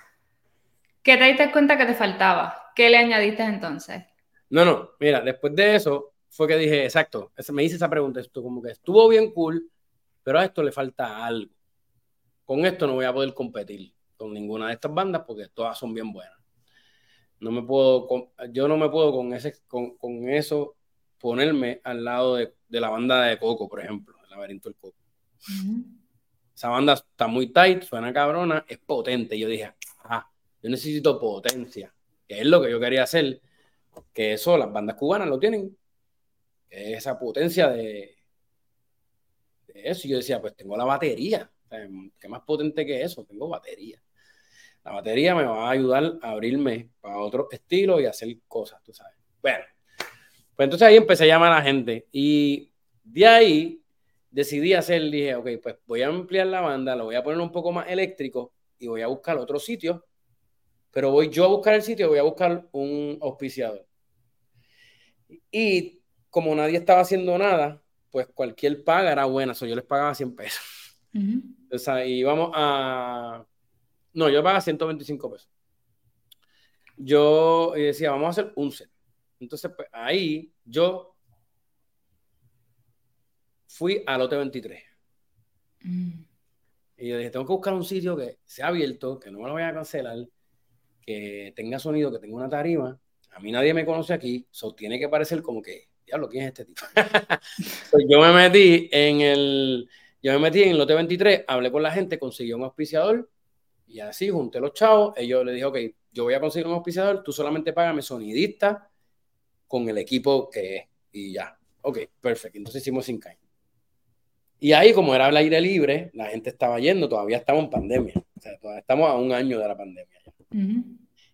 Speaker 1: ¿qué te diste cuenta que te faltaba? ¿Qué le añadiste entonces?
Speaker 2: No, no, mira, después de eso fue que dije, exacto, me hice esa pregunta, esto como que estuvo bien cool, pero a esto le falta algo. Con esto no voy a poder competir con ninguna de estas bandas porque todas son bien buenas. No me puedo, yo no me puedo con, ese, con, con eso ponerme al lado de, de, la banda de Coco, por ejemplo, el laberinto del Coco. Esa banda está muy tight, suena cabrona, es potente. Yo dije, ah, yo necesito potencia, que es lo que yo quería hacer, que eso las bandas cubanas lo tienen, que esa potencia de, de eso. Y yo decía, pues tengo la batería, ¿qué más potente que eso? Tengo batería. La batería me va a ayudar a abrirme para otro estilo y hacer cosas, tú sabes. Bueno, pues entonces ahí empecé a llamar a la gente y de ahí decidí hacer, dije, ok, pues voy a ampliar la banda, lo voy a poner un poco más eléctrico y voy a buscar otro sitio, pero voy yo a buscar el sitio, voy a buscar un auspiciador. Y como nadie estaba haciendo nada, pues cualquier paga era buena, so yo les pagaba 100 pesos. Entonces ahí vamos a no, yo pagaba 125 pesos. Yo decía, vamos a hacer un set. Entonces, pues, ahí yo fui al lote 23. Mm. Y yo dije, tengo que buscar un sitio que sea abierto, que no me lo vaya a cancelar, que tenga sonido, que tenga una tarima. A mí nadie me conoce aquí, so tiene que parecer como que, diablo, ¿quién es este tipo? [laughs] yo me metí en el, yo me metí en el lote 23, hablé con la gente, conseguí un auspiciador y así junté los chavos, ellos le dije, ok, yo voy a conseguir un auspiciador, tú solamente págame sonidista con el equipo que es. Y ya, ok, perfecto. Entonces hicimos sin caer. Y ahí, como era el aire libre, la gente estaba yendo, todavía estamos en pandemia. O sea, todavía estamos a un año de la pandemia.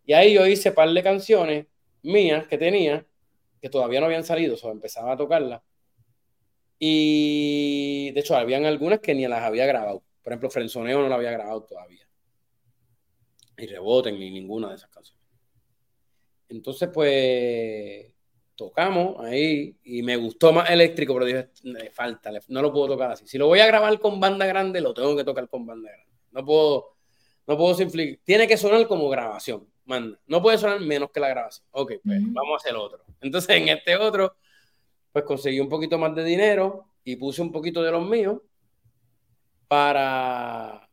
Speaker 2: Y ahí yo hice un par de canciones mías que tenía, que todavía no habían salido, o empezaba a tocarlas. Y de hecho, habían algunas que ni las había grabado. Por ejemplo, Frenzoneo no la había grabado todavía y reboten ni ninguna de esas canciones. Entonces, pues tocamos ahí y me gustó más eléctrico, pero dije, me falta, no lo puedo tocar así. Si lo voy a grabar con banda grande, lo tengo que tocar con banda grande. No puedo, no puedo simplificar. Tiene que sonar como grabación, manda. No puede sonar menos que la grabación. Ok, pues vamos a hacer otro. Entonces, en este otro, pues conseguí un poquito más de dinero y puse un poquito de los míos para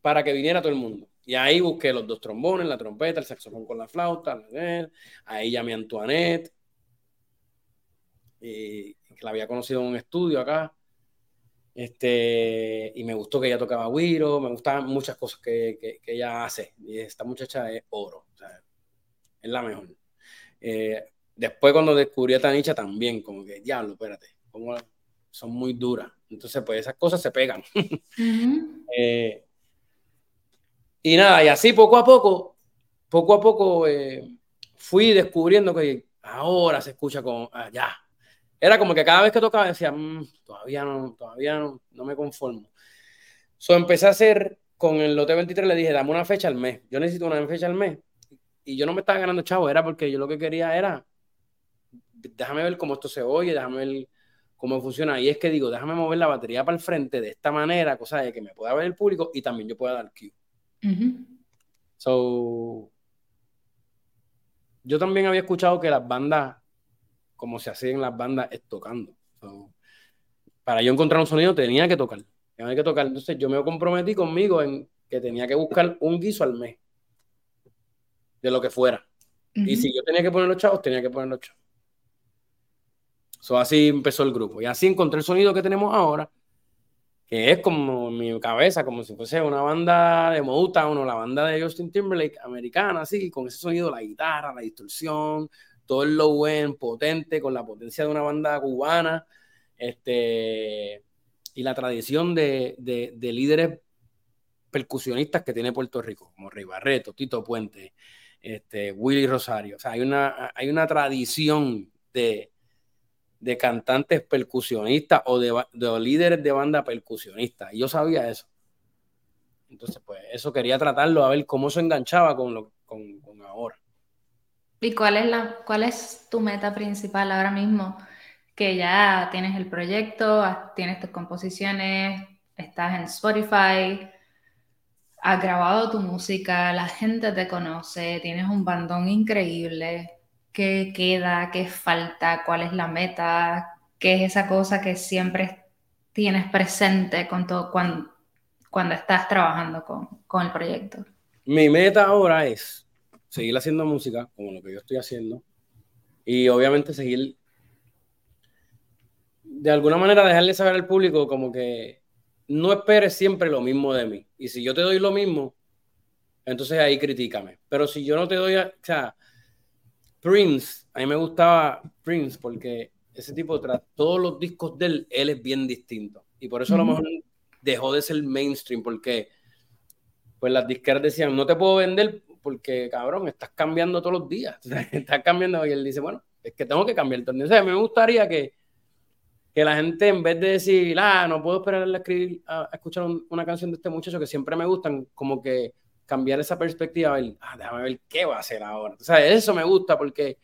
Speaker 2: para que viniera todo el mundo. Y ahí busqué los dos trombones, la trompeta, el saxofón con la flauta, ahí llamé a Antoinette, y, que la había conocido en un estudio acá. Este, y me gustó que ella tocaba guiro, me gustaban muchas cosas que, que, ella hace. Y esta muchacha es oro, es la mejor. Eh, después cuando descubrí a Tanicha también, como que, diablo, espérate, como son muy duras. Entonces, pues esas cosas se pegan. [laughs] eh, y nada, y así poco a poco, poco a poco eh, fui descubriendo que ahora se escucha como allá. Ah, Era como que cada vez que tocaba decía, mm, todavía no, todavía no, no me conformo. So empecé a hacer con el lote 23, le dije, dame una fecha al mes. Yo necesito una fecha al mes. Y yo no me estaba ganando chavo, era porque yo lo que quería era, déjame ver cómo esto se oye, déjame ver cómo funciona. Y es que digo, déjame mover la batería para el frente de esta manera, cosa de que me pueda ver el público y también yo pueda dar cue. So, yo también había escuchado que las bandas, como se hacen las bandas, es tocando. para yo encontrar un sonido tenía que tocar. Tenía que tocar. Entonces yo me comprometí conmigo en que tenía que buscar un guiso al mes. De lo que fuera. Y si yo tenía que poner los chavos, tenía que poner los chavos. So, así empezó el grupo. Y así encontré el sonido que tenemos ahora que es como en mi cabeza, como si fuese una banda de Motown o la banda de Justin Timberlake americana, así, con ese sonido, la guitarra, la distorsión, todo el low end potente, con la potencia de una banda cubana, este, y la tradición de, líderes percusionistas que tiene Puerto Rico, como Rey Barreto, Tito Puente, este, Willy Rosario. O sea, hay una, hay una tradición de, cantantes percusionistas o de, líderes de banda percusionistas. Y yo sabía eso. Entonces, pues eso quería tratarlo, a ver cómo se enganchaba con, lo, con, con ahora.
Speaker 1: ¿Y cuál es, la, cuál es tu meta principal ahora mismo? Que ya tienes el proyecto, tienes tus composiciones, estás en Spotify, has grabado tu música, la gente te conoce, tienes un bandón increíble. ¿Qué queda? ¿Qué falta? ¿Cuál es la meta? ¿Qué es esa cosa que siempre tienes presente con todo, cuando, cuando estás trabajando con, con el proyecto?
Speaker 2: Mi meta ahora es seguir haciendo música, como lo que yo estoy haciendo, y obviamente seguir, de alguna manera dejarle saber al público como que no esperes siempre lo mismo de mí. Y si yo te doy lo mismo, entonces ahí critícame. Pero si yo no te doy, o sea, Prince, a mí me gustaba Prince porque ese tipo, tras todos los discos de él, él es bien distinto. Y por eso a lo mejor dejó de ser mainstream, porque pues las disqueras decían, no te puedo vender porque, cabrón, estás cambiando todos los días. [laughs] estás cambiando. Y él dice, bueno, es que tengo que cambiar el O sea, a mí me gustaría que, que la gente, en vez de decir, ah, no puedo esperar a, escribir, a, escuchar una canción de este muchacho que siempre me gustan, como que cambiar esa perspectiva, ver, ah, déjame ver qué va a hacer ahora. O sea, eso me gusta porque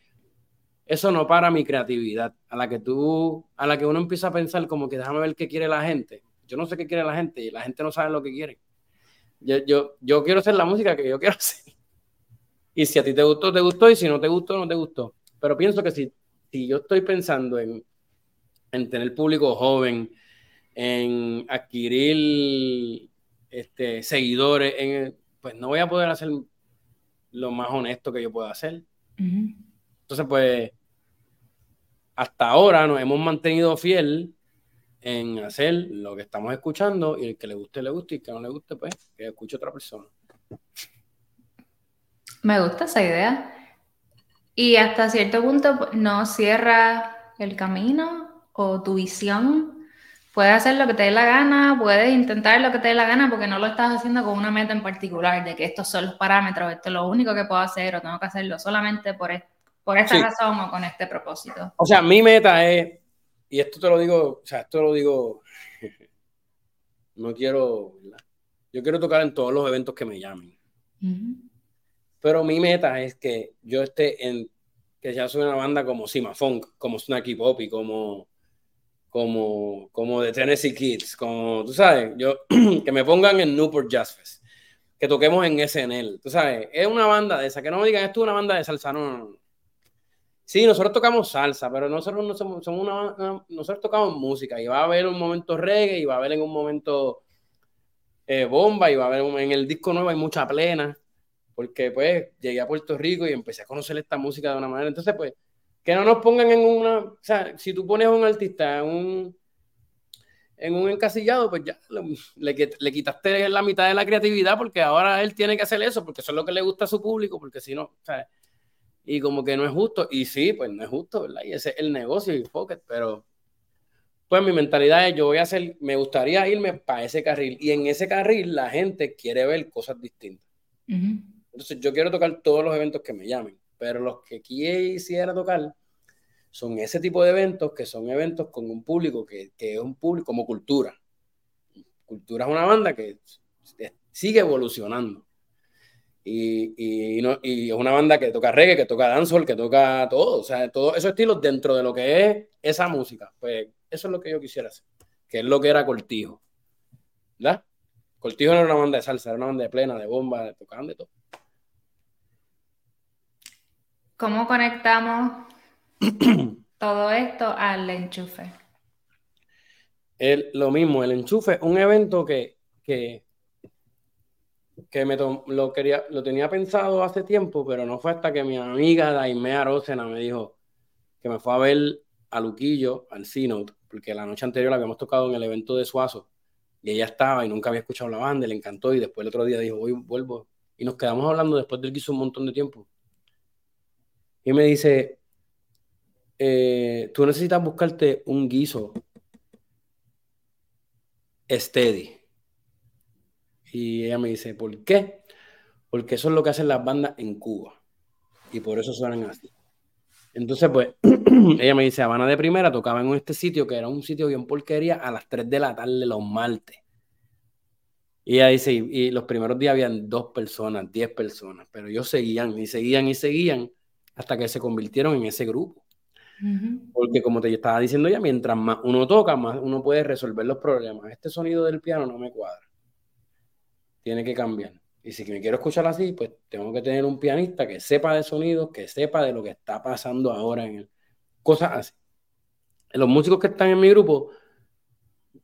Speaker 2: eso no para mi creatividad. A la que tú, a la que uno empieza a pensar como que déjame ver qué quiere la gente. Yo no sé qué quiere la gente y la gente no sabe lo que quiere. Yo, yo, yo quiero hacer la música que yo quiero [laughs] hacer. Y si a ti te gustó, te gustó, y si no te gustó, no te gustó. Pero pienso que si, si yo estoy pensando en, en tener público joven, en adquirir este, seguidores, en, pues no voy a poder hacer lo más honesto que yo pueda hacer. Entonces, pues, hasta ahora nos hemos mantenido fiel en hacer lo que estamos escuchando y el que le guste, le guste y el que no le guste, pues, que escuche otra persona.
Speaker 1: Me gusta esa idea. Y hasta cierto punto no cierra el camino o tu visión. Puedes hacer lo que te dé la gana, puedes intentar lo que te dé la gana porque no lo estás haciendo con una meta en particular de que estos son los parámetros, esto es lo único que puedo hacer o tengo que hacerlo solamente por, por esta razón o con este propósito.
Speaker 2: O sea, mi meta es, y esto te lo digo, o sea, esto lo digo, [laughs] no quiero, yo quiero tocar en todos los eventos que me llamen. Pero mi meta es que yo esté en, que ya soy una banda como Sima Funk, como Snacky Poppy, como, como, como The Tennessee Kids, como, tú sabes, yo, [clears throat] que me pongan en Newport Jazz Fest, que toquemos en SNL, tú sabes, es una banda de esa, que no me digan, esto es una banda de salsa, no, no, Sí, nosotros tocamos salsa, pero nosotros no somos, una, nosotros tocamos música y va a haber un momento reggae y va a haber en un momento eh, bomba y va a haber en el disco nuevo hay mucha plena porque pues llegué a Puerto Rico y empecé a conocer esta música de una manera. Entonces, pues, que no nos pongan en una, o sea, si tú pones a un artista en un, en un encasillado, pues ya le, le, quitaste la mitad de la creatividad porque ahora él tiene que hacer eso, porque eso es lo que le gusta a su público, porque si no, ¿sabes? Y como que no es justo, y sí, pues no es justo, ¿verdad? Y ese es el negocio y Pocket, pero pues mi mentalidad es, yo voy a hacer, me gustaría irme para ese carril, y en ese carril la gente quiere ver cosas distintas. Entonces yo quiero tocar todos los eventos que me llamen, pero los que quisiera tocar son ese tipo de eventos que son eventos con un público que, es un público como cultura. Cultura es una banda que sigue evolucionando. Y, y, es una banda que toca reggae, que toca dancehall, que toca todo, o sea, todos esos estilos dentro de lo que es esa música. Pues eso es lo que yo quisiera hacer, que es lo que era Cortijo. ¿Verdad? Cortijo no era una banda de salsa, era una banda de plena, de bomba, de tocaban de todo.
Speaker 1: ¿Cómo conectamos [clears throat] todo esto al enchufe?
Speaker 2: lo mismo, el enchufe, un evento que, que, me lo, quería, lo tenía pensado hace tiempo, pero no fue hasta que mi amiga Daimea Rosena me dijo que me fue a ver a Luquillo, al Synod, porque la noche anterior la habíamos tocado en el evento de Suazo, y ella estaba y nunca había escuchado la banda, le encantó, y después el otro día dijo, hoy vuelvo, y nos quedamos hablando después del que hizo un montón de tiempo y me dice, eh, tú necesitas buscarte un guiso steady. Y ella me dice, ¿por qué? Porque eso es lo que hacen las bandas en Cuba. Y por eso suenan así. Entonces, pues, [clears throat] ella me dice, Habana de primera tocaba en este sitio, que era un sitio bien porquería, a las 3 de la tarde los martes. Y ella dice, y, los primeros días habían dos personas, diez personas, pero ellos seguían y seguían y seguían hasta que se convirtieron en ese grupo. Porque como te estaba diciendo ya, mientras más uno toca, más uno puede resolver los problemas. Este sonido del piano no me cuadra. Tiene que cambiar. Y si me quiero escuchar así, pues tengo que tener un pianista que sepa de sonidos, que sepa de lo que está pasando ahora en el... Cosas así. Los músicos que están en mi grupo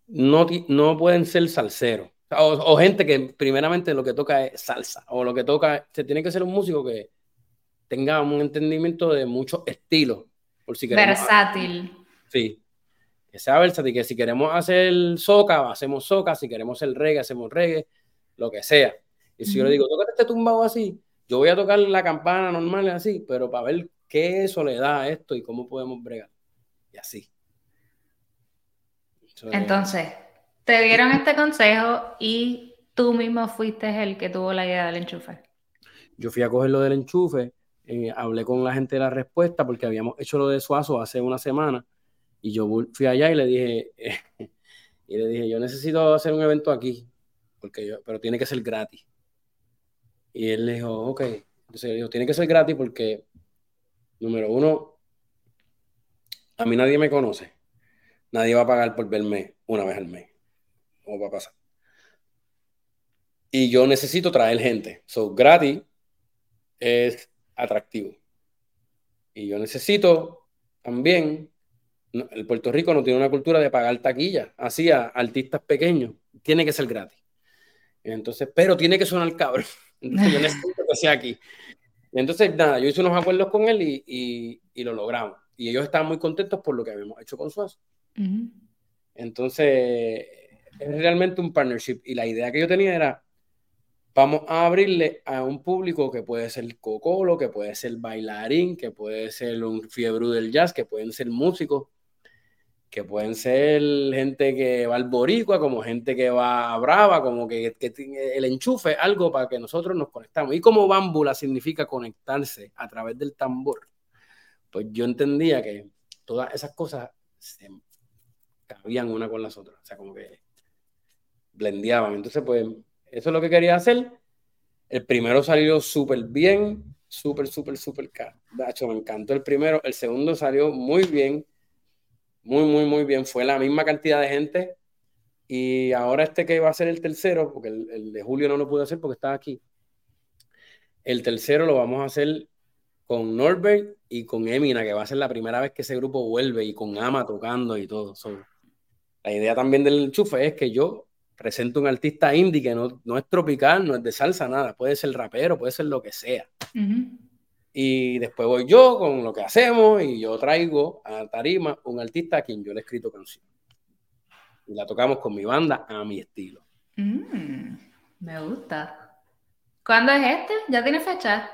Speaker 2: no, no pueden ser salseros. O, gente que primeramente lo que toca es salsa. O lo que toca... Se tiene que ser un músico que tenga un entendimiento de muchos estilos. Por si
Speaker 1: versátil.
Speaker 2: Sí. Que sea versátil. Que si queremos hacer soca, hacemos soca. Si queremos el reggae, hacemos reggae. Lo que sea y si yo le digo, tócate este tumbado así, yo voy a tocar la campana normal así, pero para ver qué eso le da a esto y cómo podemos bregar. Y así.
Speaker 1: Entonces, te dieron este consejo y tú mismo fuiste el que tuvo la idea del enchufe.
Speaker 2: Yo fui a coger lo del enchufe, eh, hablé con la gente de la respuesta porque habíamos hecho lo de Suazo hace una semana y yo fui allá y le dije, [laughs] y le dije, yo necesito hacer un evento aquí, porque yo, pero tiene que ser gratis. Y él le dijo, ok. Entonces dijo, tiene que ser gratis porque, número uno, a mí nadie me conoce. Nadie va a pagar por verme una vez al mes. ¿Cómo va a pasar? Y yo necesito traer gente. So, gratis es atractivo. Y yo necesito también, el Puerto Rico no tiene una cultura de pagar taquilla, así a artistas pequeños. Tiene que ser gratis. Entonces, pero tiene que sonar cabrón. [laughs] Entonces yo necesito que sea aquí. entonces, nada, yo hice unos acuerdos con él y, y, lo logramos. Y ellos estaban muy contentos por lo que habíamos hecho con Suazo. Entonces, es realmente un partnership. Y la idea que yo tenía era, vamos a abrirle a un público que puede ser cocolo, que puede ser bailarín, que puede ser un fiebre del jazz, que pueden ser músicos que pueden ser gente que va al boricua, como gente que va a brava, como que, que el enchufe, algo para que nosotros nos conectamos. Y como bámbula significa conectarse a través del tambor, pues yo entendía que todas esas cosas se cabían una con las otras, o sea, como que blendeaban. Entonces, pues, eso es lo que quería hacer. El primero salió súper bien, súper, súper, súper caro. De hecho, me encantó el primero. El segundo salió muy bien muy, muy, muy bien. Fue la misma cantidad de gente. Y ahora este que va a ser el tercero, porque el, de julio no lo pude hacer porque estaba aquí. El tercero lo vamos a hacer con Norbert y con Emina, que va a ser la primera vez que ese grupo vuelve y con Ama tocando y todo. la idea también del chufe es que yo presento un artista indie que no, no, es tropical, no es de salsa, nada. Puede ser rapero, puede ser lo que sea. Y después voy yo con lo que hacemos y yo traigo a Tarima un artista a quien yo le he escrito canción. Y la tocamos con mi banda a mi estilo.
Speaker 1: Mm, me gusta. ¿Cuándo es este? ¿Ya tiene fecha?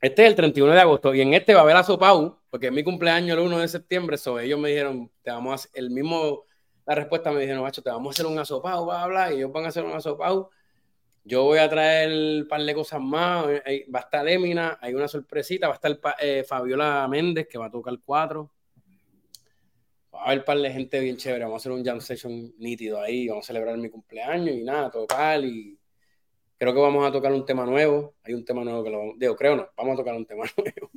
Speaker 2: Este es el 31 de agosto y en este va a haber a Sopau, porque es mi cumpleaños el 1 de septiembre. So, ellos me dijeron, te vamos a hacer, el mismo, la respuesta me dijeron, macho, te vamos a hacer un asopau, va a hablar, y ellos van a hacer un asopau yo voy a traer un par de cosas más. Va a estar Emina, hay una sorpresita. Va a estar eh, Fabiola Méndez, que va a tocar cuatro. Va a haber un par de gente bien chévere. Vamos a hacer un jam session nítido ahí. Vamos a celebrar mi cumpleaños y nada, tocar. Y creo que vamos a tocar un tema nuevo. Hay un tema nuevo que lo vamos. Digo, creo no. Vamos a tocar un tema [laughs] nuevo.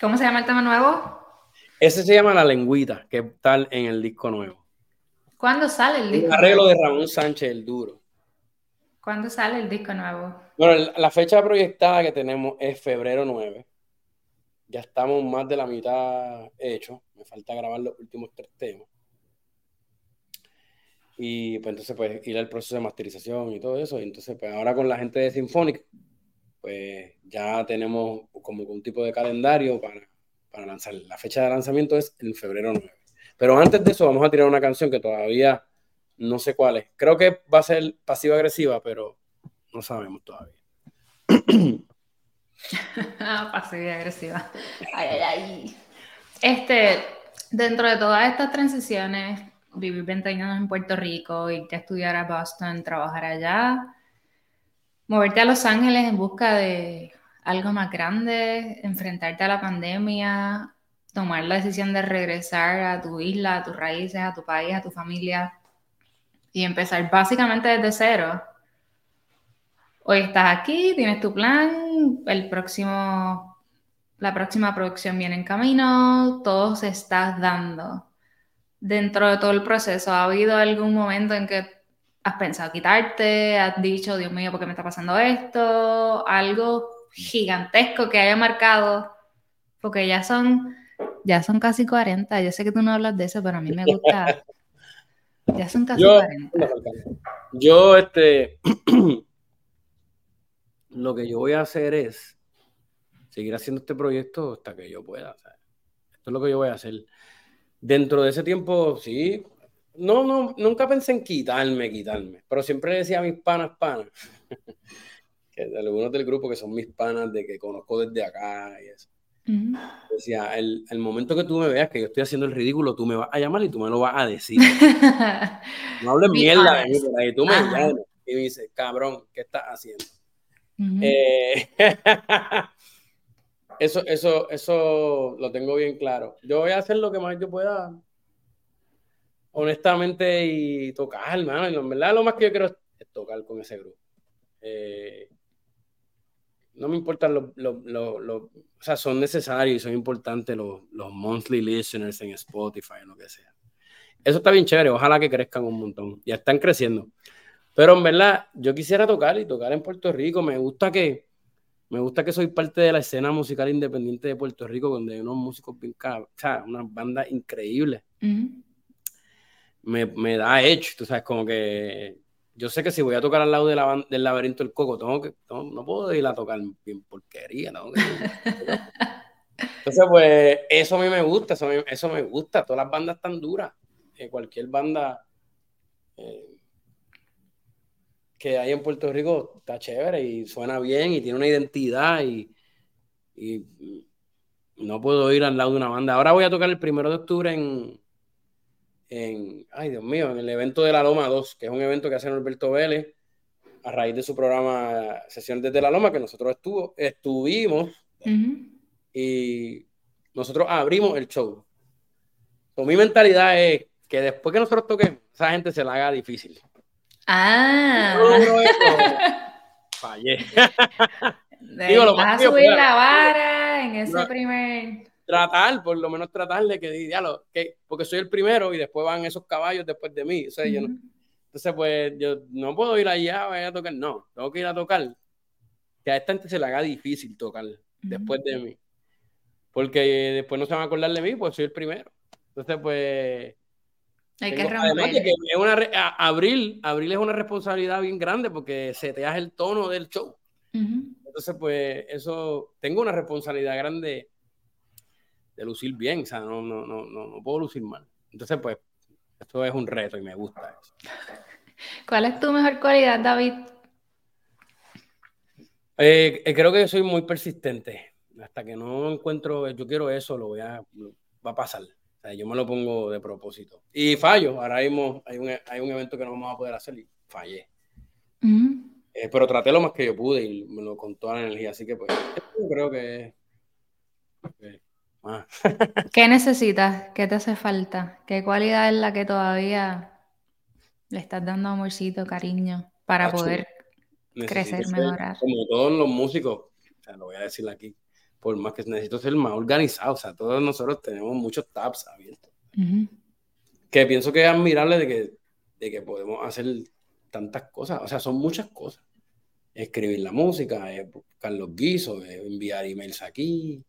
Speaker 1: ¿Cómo se llama el tema nuevo?
Speaker 2: Ese se llama La Lengüita, que está en el disco nuevo.
Speaker 1: ¿Cuándo sale el disco?
Speaker 2: Un arreglo de Ramón Sánchez, el duro.
Speaker 1: ¿Cuándo sale el disco nuevo?
Speaker 2: Bueno, la fecha proyectada que tenemos es febrero 9. Ya estamos más de la mitad hecho. Me falta grabar los últimos tres temas. Y pues entonces pues ir al proceso de masterización y todo eso. Y entonces pues ahora con la gente de Symphonic, pues ya tenemos como un tipo de calendario para, para lanzar. La fecha de lanzamiento es en febrero 9. Pero antes de eso vamos a tirar una canción que todavía no sé cuál es. Creo que va a ser pasiva-agresiva, pero no sabemos todavía. [laughs]
Speaker 1: pasiva-agresiva. Ay, ay, ay. Este, dentro de todas estas transiciones, vivir 20 años en Puerto Rico, irte a estudiar a Boston, trabajar allá, moverte a Los Ángeles en busca de algo más grande, enfrentarte a la pandemia, tomar la decisión de regresar a tu isla, a tus raíces, a tu país, a tu familia y empezar básicamente desde cero. Hoy estás aquí, tienes tu plan, el próximo, la próxima producción viene en camino, todo se está dando. Dentro de todo el proceso, ¿ha habido algún momento en que has pensado quitarte? ¿Has dicho, Dios mío, ¿por qué me está pasando esto? Algo gigantesco que haya marcado, porque ya son, ya son casi 40. Yo sé que tú no hablas de eso, pero a mí me gusta. [laughs] ya son casi 40.
Speaker 2: Yo, este, [clears throat] lo que yo voy a hacer es seguir haciendo este proyecto hasta que yo pueda. esto es lo que yo voy a hacer. Dentro de ese tiempo, sí. No, no, nunca pensé en quitarme, quitarme, pero siempre decía a mis panas, panas. [laughs] que algunos del grupo que son mis panas de que conozco desde acá y eso. Decía, el, el, momento que tú me veas que yo estoy haciendo el ridículo, tú me vas a llamar y tú me lo vas a decir. [laughs] no hables mierda de mí por ahí, tú me llamas y me dices, cabrón, ¿qué estás haciendo? eh, [laughs] eso, eso, eso lo tengo bien claro. Yo voy a hacer lo que más yo pueda, honestamente, y tocar, hermano. En verdad, lo más que yo quiero es tocar con ese grupo. Eh, no me importan los, o sea, son necesarios y son importantes los, los monthly listeners en Spotify lo que sea. Eso está bien chévere, ojalá que crezcan un montón. Ya están creciendo. Pero en verdad, yo quisiera tocar y tocar en Puerto Rico. Me gusta que, me gusta que soy parte de la escena musical independiente de Puerto Rico, donde hay unos músicos bien o sea, una banda increíble. me, me da hecho, tú sabes, como que yo sé que si voy a tocar al lado de la, del laberinto del coco, tengo que, no, puedo ir a tocar bien porquería, ¿no? [laughs] Entonces, pues, eso a mí me gusta, eso, eso me gusta. Todas las bandas están duras. Eh, cualquier banda eh, que hay en Puerto Rico está chévere y suena bien y tiene una identidad y, y no puedo ir al lado de una banda. Ahora voy a tocar el primero de octubre en, en, ay Dios mío, en el evento de la Loma 2, que es un evento que hace Norberto Vélez a raíz de su programa Sesión desde la Loma, que nosotros estuvo, estuvimos y nosotros abrimos el show. Con mi mentalidad es que después que nosotros toquemos, esa gente se la haga difícil.
Speaker 1: Ah.
Speaker 2: fallé. [laughs]
Speaker 1: Digo, lo vas a subir la vara en ese primer
Speaker 2: tratar, por lo menos tratar de que, que, porque soy el primero y después van esos caballos después de mí. O sea, yo entonces, pues yo no puedo ir allá a tocar, no, tengo que ir a tocar. Que a esta gente se le haga difícil tocar después de mí. Porque después no se van a acordar de mí, pues soy el primero. Entonces, pues.
Speaker 1: Hay que romper.
Speaker 2: es una, abril, abril es una responsabilidad bien grande porque se te hace el tono del show. Entonces, pues, eso, tengo una responsabilidad grande de lucir bien, o sea, no, no, no, no, puedo lucir mal. Entonces, pues, esto es un reto y me gusta eso. [laughs]
Speaker 1: ¿Cuál es tu mejor cualidad, David?
Speaker 2: Eh, eh, creo que soy muy persistente. Hasta que no encuentro, yo quiero eso, lo voy a, va a pasar. O sea, yo me lo pongo de propósito. Y fallo. Ahora mismo hay un, hay un evento que no vamos a poder hacer y fallé. Eh, pero traté lo más que yo pude y me lo con toda la energía. Así que, pues, yo creo que, que Ah.
Speaker 1: ¿Qué necesitas? ¿Qué te hace falta? ¿Qué cualidad es la que todavía le estás dando amorcito, cariño, para poder crecer, mejorar?
Speaker 2: Como todos los músicos, o sea, lo voy a decir aquí, por más que necesito ser más organizado, o sea, todos nosotros tenemos muchos tabs abiertos. Que pienso que es admirable de que, de que podemos hacer tantas cosas, o sea, son muchas cosas. Escribir la música, buscar los guisos, enviar emails aquí,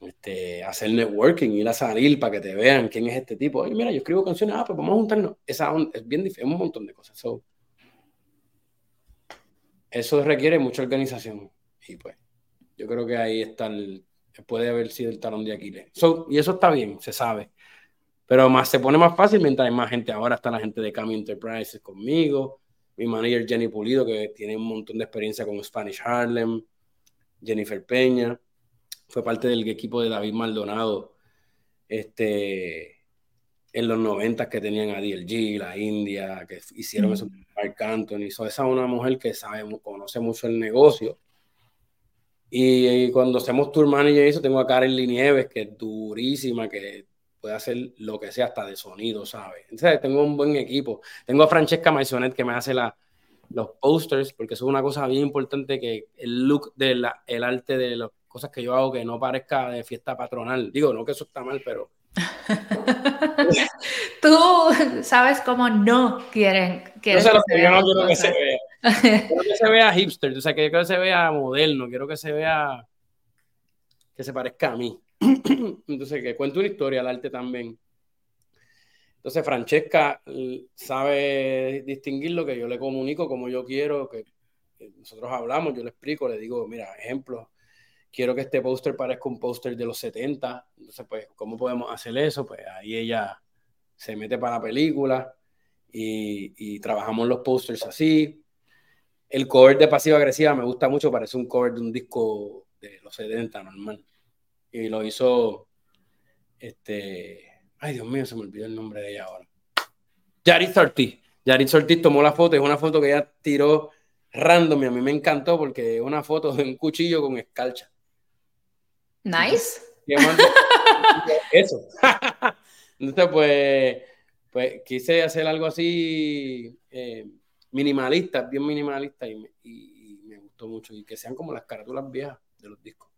Speaker 2: este, hacer networking, ir a salir para que te vean quién es este tipo. Oye, mira, yo escribo canciones, ah, pues vamos a juntarnos. Esa es bien un montón de cosas. eso requiere mucha organización. Y pues, yo creo que ahí está el, puede haber sido el talón de Aquiles. y eso está bien, se sabe. Pero más se pone más fácil mientras hay más gente. Ahora está la gente de Cami Enterprises conmigo, mi manager Jenny Pulido, que tiene un montón de experiencia con Spanish Harlem, Jennifer Peña fue parte del equipo de David Maldonado. Este, en los 90 que tenían a DLG, la India, que hicieron eso, Mark Anthony. esa es una mujer que sabe, conoce mucho el negocio. Y, cuando hacemos tour manager y eso, tengo a Karen Linieves, que es durísima, que puede hacer lo que sea hasta de sonido, ¿sabes? Entonces, tengo un buen equipo. Tengo a Francesca Maisonet que me hace la, los posters, porque eso es una cosa bien importante que el look del el arte de las cosas que yo hago que no parezca de fiesta patronal. Digo, no que eso está mal, pero [laughs]
Speaker 1: Tú sabes cómo no quieren.
Speaker 2: que yo no quiero que se vea. [laughs] Quiero que se vea hipster, o sea, que quiero que se vea moderno, quiero que se vea que se parezca a mí. [clears throat] Entonces, que cuente una historia al arte también. Entonces, Francesca sabe distinguir lo que yo le comunico, como yo quiero, que nosotros hablamos, yo le explico, le digo, mira, ejemplo, quiero que este póster parezca un póster de los 70. Entonces, pues, ¿cómo podemos hacer eso? Pues ahí ella se mete para la película y, trabajamos los pósters así. El cover de Pasiva Agresiva me gusta mucho, parece un cover de un disco de los 70 normal. Y lo hizo, este, ay Dios mío, se me olvidó el nombre de ella ahora. Yaris Ortiz. Yaris Ortiz tomó la foto, es una foto que ella tiró random y a mí me encantó porque es una foto de un cuchillo con escarcha.
Speaker 1: Nice. [laughs]
Speaker 2: Eso. Entonces, pues, pues quise hacer algo así eh, minimalista, bien minimalista, y me, gustó mucho. Y que sean como las carátulas viejas de los discos.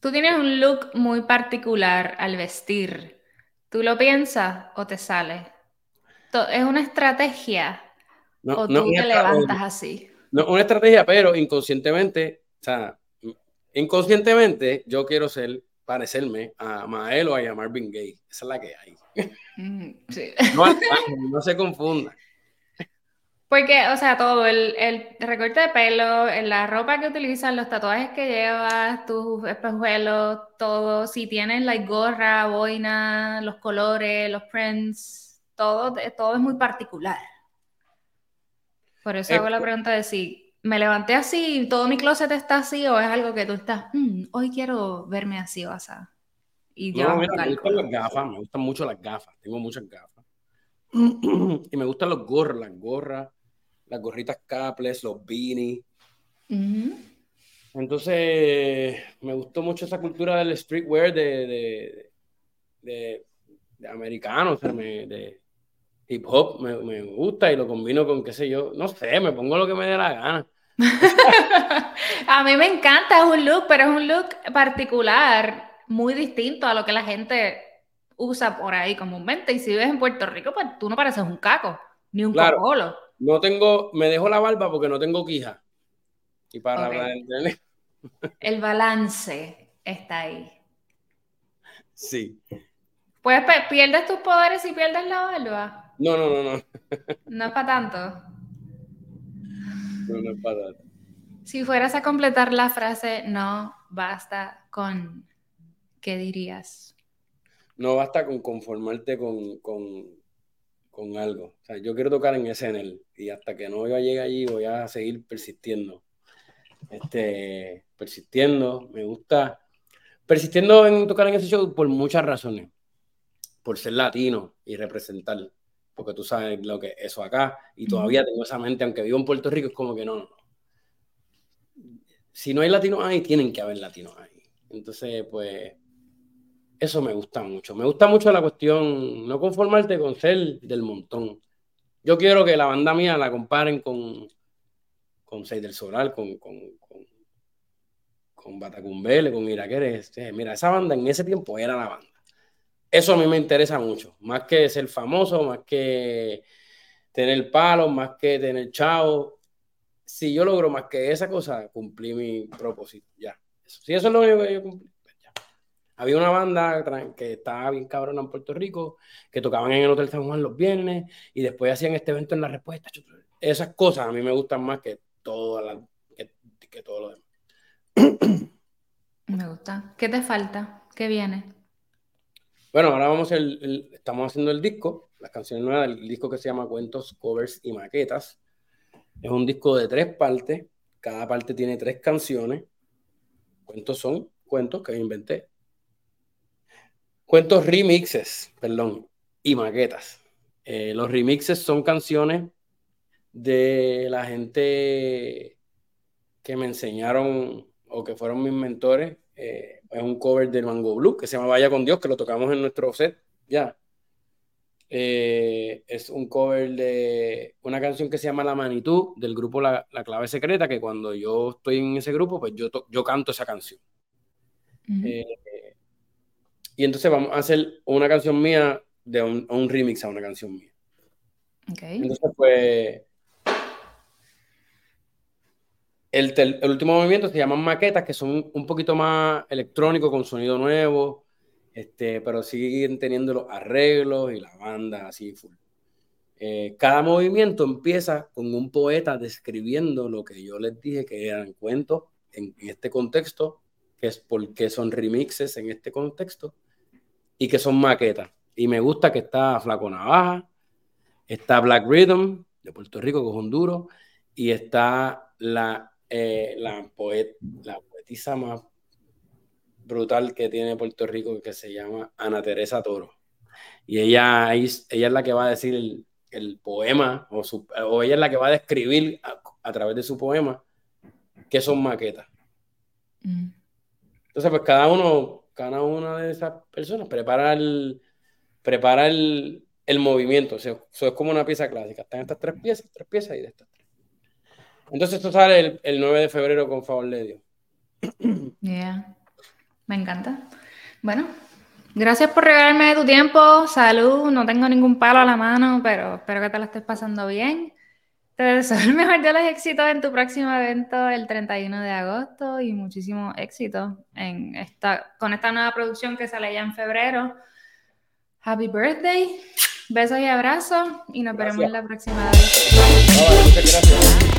Speaker 1: Tú tienes un look muy particular al vestir. ¿Tú lo piensas o te sale? ¿Es una estrategia? ¿O tú te levantas así?
Speaker 2: No, una estrategia, pero inconscientemente, o sea, inconscientemente yo quiero ser, parecerme a Mael o a Marvin Gaye. Esa es la que hay. Mm, [laughs] no, se confunda.
Speaker 1: Porque, o sea, todo, el, recorte de pelo, la ropa que utilizas, los tatuajes que llevas, tus espejuelos, todo, si tienes la gorra, boina, los colores, los prints, todo, todo es muy particular. Por eso hago la pregunta de si me levanté así, todo mi closet está así, o es algo que tú estás, mm, hoy quiero verme así o así.
Speaker 2: Y no, me gustan las gafas, me gustan mucho las gafas, tengo muchas gafas. [clears throat] y me gustan los gorros, las gorras, las gorritas caples, los beanies. Entonces, me gustó mucho esa cultura del streetwear de, de, de, de americanos, de, hip hop me, me, gusta y lo combino con, qué sé yo, no sé, me pongo lo que me dé la gana. [laughs]
Speaker 1: a mí me encanta, es un look, pero es un look particular, muy distinto a lo que la gente usa por ahí comúnmente. Y si vives en Puerto Rico, pues tú no pareces un caco, ni un claro,
Speaker 2: No tengo, me dejo la barba porque no tengo quija. Y para [laughs]
Speaker 1: El balance está ahí.
Speaker 2: Sí.
Speaker 1: Pues pierdes tus poderes y pierdes la barba.
Speaker 2: No, no, no, no.
Speaker 1: No es para tanto.
Speaker 2: No, no es para tanto.
Speaker 1: Si fueras a completar la frase, no basta con, ¿qué dirías?
Speaker 2: No basta con conformarte con, con, algo. O sea, yo quiero tocar en ese en él y hasta que no llegue allí voy a seguir persistiendo. Este, persistiendo, me gusta. Persistiendo en tocar en ese show por muchas razones. Por ser latino y representar porque tú sabes lo que es eso acá, y todavía tengo esa mente, aunque vivo en Puerto Rico, es como que no, no, no. Si no hay latinos ahí, tienen que haber latinos ahí. Entonces, pues, eso me gusta mucho. Me gusta mucho la cuestión, no conformarte con ser del montón. Yo quiero que la banda mía la comparen con, con Seis del Solar, con, con, con, con Batacumbele, con Iraqueres. Mira, esa banda en ese tiempo era la banda. Eso a mí me interesa mucho, más que ser famoso, más que tener palo, más que tener chavo. Si yo logro más que esa cosa, cumplí mi propósito, ya. Si eso es lo único que yo cumplí, pues ya. Había una banda que estaba bien cabrona en Puerto Rico, que tocaban en el Hotel San Juan los viernes y después hacían este evento en la respuesta. Esas cosas a mí me gustan más que todo, que, que todo lo demás. [coughs]
Speaker 1: Me gusta. ¿Qué te falta? ¿Qué viene?
Speaker 2: Bueno, ahora vamos el, estamos haciendo el disco, las canciones nuevas del disco que se llama Cuentos, Covers y Maquetas. Es un disco de tres partes, cada parte tiene tres canciones. Cuentos son cuentos que inventé. Cuentos remixes, perdón. y maquetas. Eh, los remixes son canciones de la gente que me enseñaron o que fueron mis mentores. Eh, es un cover del Mango Blue que se llama Vaya con Dios, que lo tocamos en nuestro set ya. Eh, es un cover de una canción que se llama La Manitud del grupo La, Clave Secreta, que cuando yo estoy en ese grupo, pues yo, yo canto esa canción. Eh, y entonces vamos a hacer una canción mía de un, remix a una canción mía. Entonces, pues, el, el, último movimiento se llaman maquetas, que son un poquito más electrónicos, con sonido nuevo, este, pero siguen teniendo los arreglos y la banda así full. Eh, cada movimiento empieza con un poeta describiendo lo que yo les dije que eran cuentos en, este contexto, que es porque son remixes en este contexto y que son maquetas. Y me gusta que está Flaco Navaja, está Black Rhythm de Puerto Rico, que es Honduras, y está la, eh, la, poet, la poetisa más brutal que tiene Puerto Rico que se llama Ana Teresa Toro. Y ella, ella es la que va a decir el, poema, o, o, ella es la que va a describir a, través de su poema qué son maquetas. Mm. Entonces, pues cada uno, cada una de esas personas prepara el, prepara el, movimiento. O sea, eso es como una pieza clásica. Están estas tres piezas, tres piezas y de estas. Entonces, esto sale el, el 9 de febrero con favor de Dios. [clears throat]
Speaker 1: Yeah. Me encanta. Bueno, gracias por regalarme tu tiempo. Salud. No tengo ningún palo a la mano, pero espero que te la estés pasando bien. Te deseo el mejor de los éxitos en tu próximo evento el 31 de agosto y muchísimo éxito en esta, con esta nueva producción que sale ya en febrero. Happy birthday. Besos y abrazos y nos veremos en la próxima vez. muchas gracias.